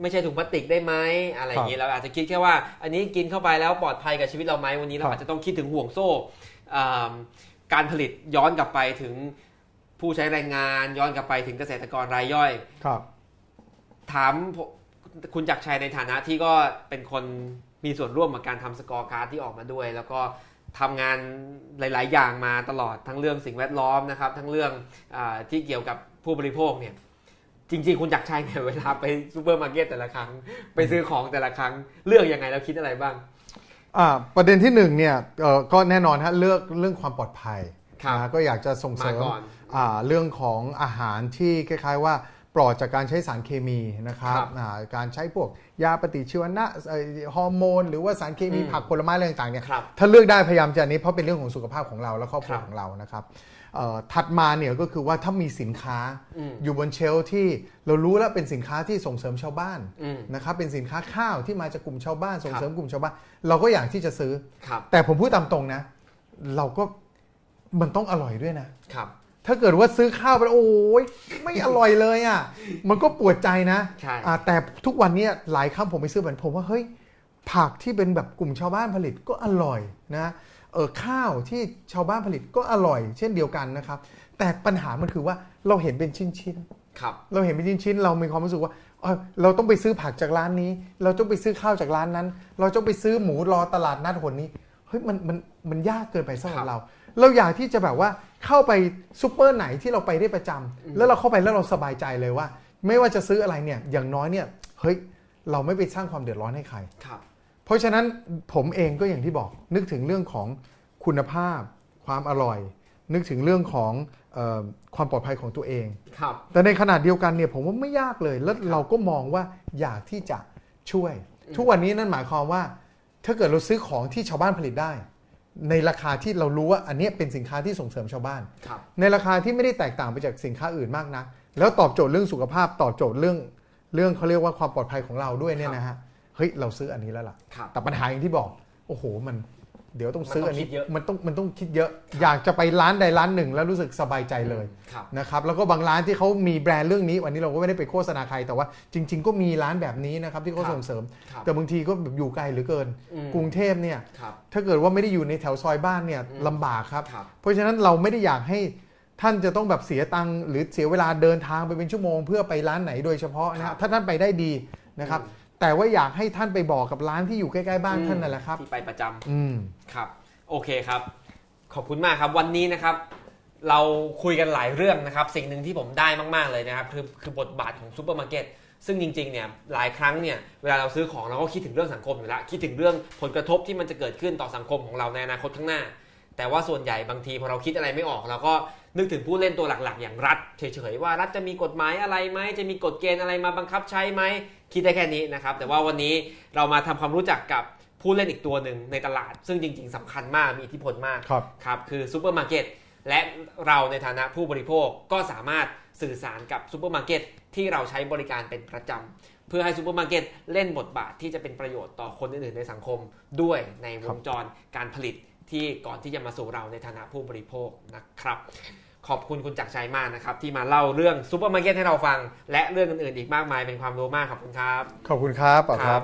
ไม่ใช่ถุงพลาสติกได้ไหมอะไรอย่างนี้เราอาจจะคิดแค่ว่า อันนี้กินเข้าไปแล้วปลอดภัยกับชีวิตเราไหมวันนี้เราครับอาจจะต้องคิดถึงห่วงโซ่อ่าการผลิตย้อนกลับไปถึงผู้ใช้แรงงานย้อนกลับไปถึงเกษตรกรรายย่อย ครับ ถามผม คุณจักรชัยในฐานะที่ก็เป็นคนมีส่วนร่วมกับการทำสกอร์การ์ดที่ออกมาด้วย แล้วก็ทำงานหลาย ๆ อย่างมาตลอดทั้งเรื่องสิ่งแวดล้อมนะครับ ทั้งเรื่องอาที่เกี่ยวกับผู้บริโภคเนี่ยจริง ๆ คุณจักรชัยเนี่ยเวลาไปซูเปอร์มาร์เก็ตแต่ละครั้ง ไปซื้อของแต่ละครั้งเลือกยังไงแล้วคิดอะไรบ้างอ่าประเด็นที่หนึ่งเนี่ยเอ่อก็แน่นอนฮะเลือกเรื่องความปลอดภัยครับนะก็อยากจะส่งเสริมมาก่อนอ่าเรื่องของอาหารที่คล้าย ๆว่า ปลอดจากการใช้สารเคมีนะครับครับอ่าการใช้พวกยาปฏิชีวนะเอ่อฮอร์โมน หรือว่าสารเคมีอืมผักผลไม้อะไรต่างๆเนี่ยครับถ้าเลือกได้พยายามจะอันนี้เพราะเป็นเรื่องของสุขภาพของเราและครอบครัวครับของเรานะครับเอ่อถัดมาเนี่ยก็คือว่าถ้ามีสินค้าอืมอยู่บนเชลฟ์ที่เรารู้แล้วเป็นสินค้าที่ส่งเสริมชาวบ้านอืมนะครับเป็นสินค้าข้าวที่มาจากกลุ่มชาวบ้านส่งครับเสริมกลุ่มชาวบ้าน เราก็อยากที่จะซื้อครับแต่ผมพูดตามตรงนะ เราก็มันต้องอร่อยด้วยนะครับ ถ้าเกิดว่าซื้อข้าวไปแล้วโอ้ยไม่อร่อยเลยอะ มันก็ปวดใจนะใช่อ่าแต่ทุกวันเนี้หลายครั้งผมไปซื้อแบบผมว่าเฮ้ยผักที่เป็นแบบกลุ่มชาวบ้านผลิตก็อร่อยนะเออข้าวที่ชาวบ้านผลิตก็อร่อย เช่นเดียวกันนะครับ แต่ปัญหามันคือว่าเราเห็นเป็นชิ้นๆครับ เราเห็นเป็นชิ้นๆเรามีความรู้สึกว่าเอ้ยเราต้องไปซื้อผักจากร้านนี้ เราต้องไปซื้อข้าวจากร้านนั้น เราต้องไปซื้อหมูรอตลาดนัดหนนี้เฮ้ยมันมันมันยากเกินไปสำหรัครับบเรา เราอยากที่จะแบบว่าเข้าไปซูเปอร์ไหนที่เราไปได้ประจำแล้วเราเข้าไปแล้วเราสบายใจเลยว่า ไม่ว่าจะซื้ออะไรเนี่ยอย่างน้อยเนี่ยเฮ้ยเราไม่ไปสร้างความเดือดร้อนให้ใครครับเพราะฉะนั้นผมเองก็อย่างที่บอกนึกถึงเรื่องของคุณภาพ ความอร่อย นึกถึงเรื่องของเออความปลอดภัยของตัวเองครับแต่ในขณะเดียวกันเนี่ยผมว่าไม่ยากเลย แล้วเราก็มองว่าอยากที่จะช่วย ทุกวันนี้นั่นหมายความว่า ถ้าเกิดเราซื้อของที่ชาวบ้านผลิตได้ ในราคาที่เรารู้ว่าอันเนี้ยเป็นสินค้าที่ส่งเสริมชาวบ้านครับในราคาที่ไม่ได้แตกต่างไปจากสินค้าอื่นมากนักแล้วตอบโจทย์เรื่องสุขภาพตอบโจทย์เรื่องเรื่องเขาเรียกว่าความปลอดภัยของเราด้วยเนี่ยนะฮะเฮ้ยเราซื้ออันนี้แล้วล่ะครับแต่ปัญหาอย่างที่บอกโอ้โหมัน เดี๋ยวต้องซื้ออันนี้มันต้องคิดเยอะมันต้องมันต้องคิดเยอะ อยากจะไปร้านใดร้านหนึ่ง แล้วรู้สึกสบายใจเลยครับนะครับแล้วก็บางร้านที่เขามีแบรนด์เรื่องนี้ วันนี้เราก็ไม่ได้ไปโฆษณาใครแต่ว่าจริง ๆ ก็มีร้านแบบนี้นะครับที่เขาครับส่งเสริมครับแต่บางทีก็แบบอยู่ไกลเหลือเกินอืมกรุงเทพเนี่ยครับถ้าเกิดว่าไม่ได้อยู่ในแถวซอยบ้านเนี่ยอืมลำบากครับครับ เพราะฉะนั้นเราไม่ได้อยากให้ท่านจะต้องแบบเสียตังค์หรือเสียเวลาเดินทางไปเป็นชั่วโมง เพื่อไปร้านไหนโดยเฉพาะนะคครับถ้าท่านไปได้ดีนะครับอืม แต่ว่าอยากให้ท่านไปบอกกับร้านที่อยู่ใกล้ๆบ้านท่านนั่นแหละครับ ที่ไปประจำอืม ครับ โอเคครับ ขอบคุณมากครับ วันนี้นะครับ เราคุยกันหลายเรื่องนะครับ สิ่งหนึ่งที่ผมได้มาก ๆ เลยนะครับ คือคือบทบาทของซูเปอร์มาร์เก็ต ซึ่งจริง ๆ เนี่ย หลายครั้งเนี่ย เวลาเราซื้อของเราก็คิดถึงเรื่องสังคมอยู่แล้ว คิดถึงเรื่องผลกระทบที่มันจะเกิดขึ้นต่อสังคมของเราในอนาคตข้างหน้า แต่ว่าส่วนใหญ่บางทีพอเราคิดอะไรไม่ออกเราก็นึกถึงผู้เล่นตัวหลักๆ อย่างรัฐเฉยๆว่ารัฐจะมีกฎหมายอะไรไหมจะมีกฎเกณฑ์อะไรมาบังคับใช้ไหมคิดได้แค่นี้นะครับแต่ว่าวันนี้เรามาทำความรู้จักกับผู้เล่นอีกตัวหนึ่งในตลาด ซึ่งจริง ๆสำคัญมากมีอิทธิพลมากครับครับคือซูเปอร์มาร์เก็ตและเราในฐานะผู้บริโภคก็สามารถสื่อสารกับซูเปอร์มาร์เก็ตที่เราใช้บริการเป็นประจำเพื่อให้ซูเปอร์มาร์เก็ตเล่นบทบาทที่จะเป็นประโยชน์ต่อคนอื่นๆในสังคมด้วยในวงจรการผลิต ที่ก่อนที่จะมาสู่เราในฐานะผู้บริโภคนะครับ ขอบคุณคุณจักรชัยมากนะครับ ที่มาเล่าเรื่องซูเปอร์มาร์เก็ตให้เราฟัง และเรื่องอื่นๆอีกมากมายเป็นความรู้มากขอบคุณครับ ขอบคุณครับป๋าครับครับ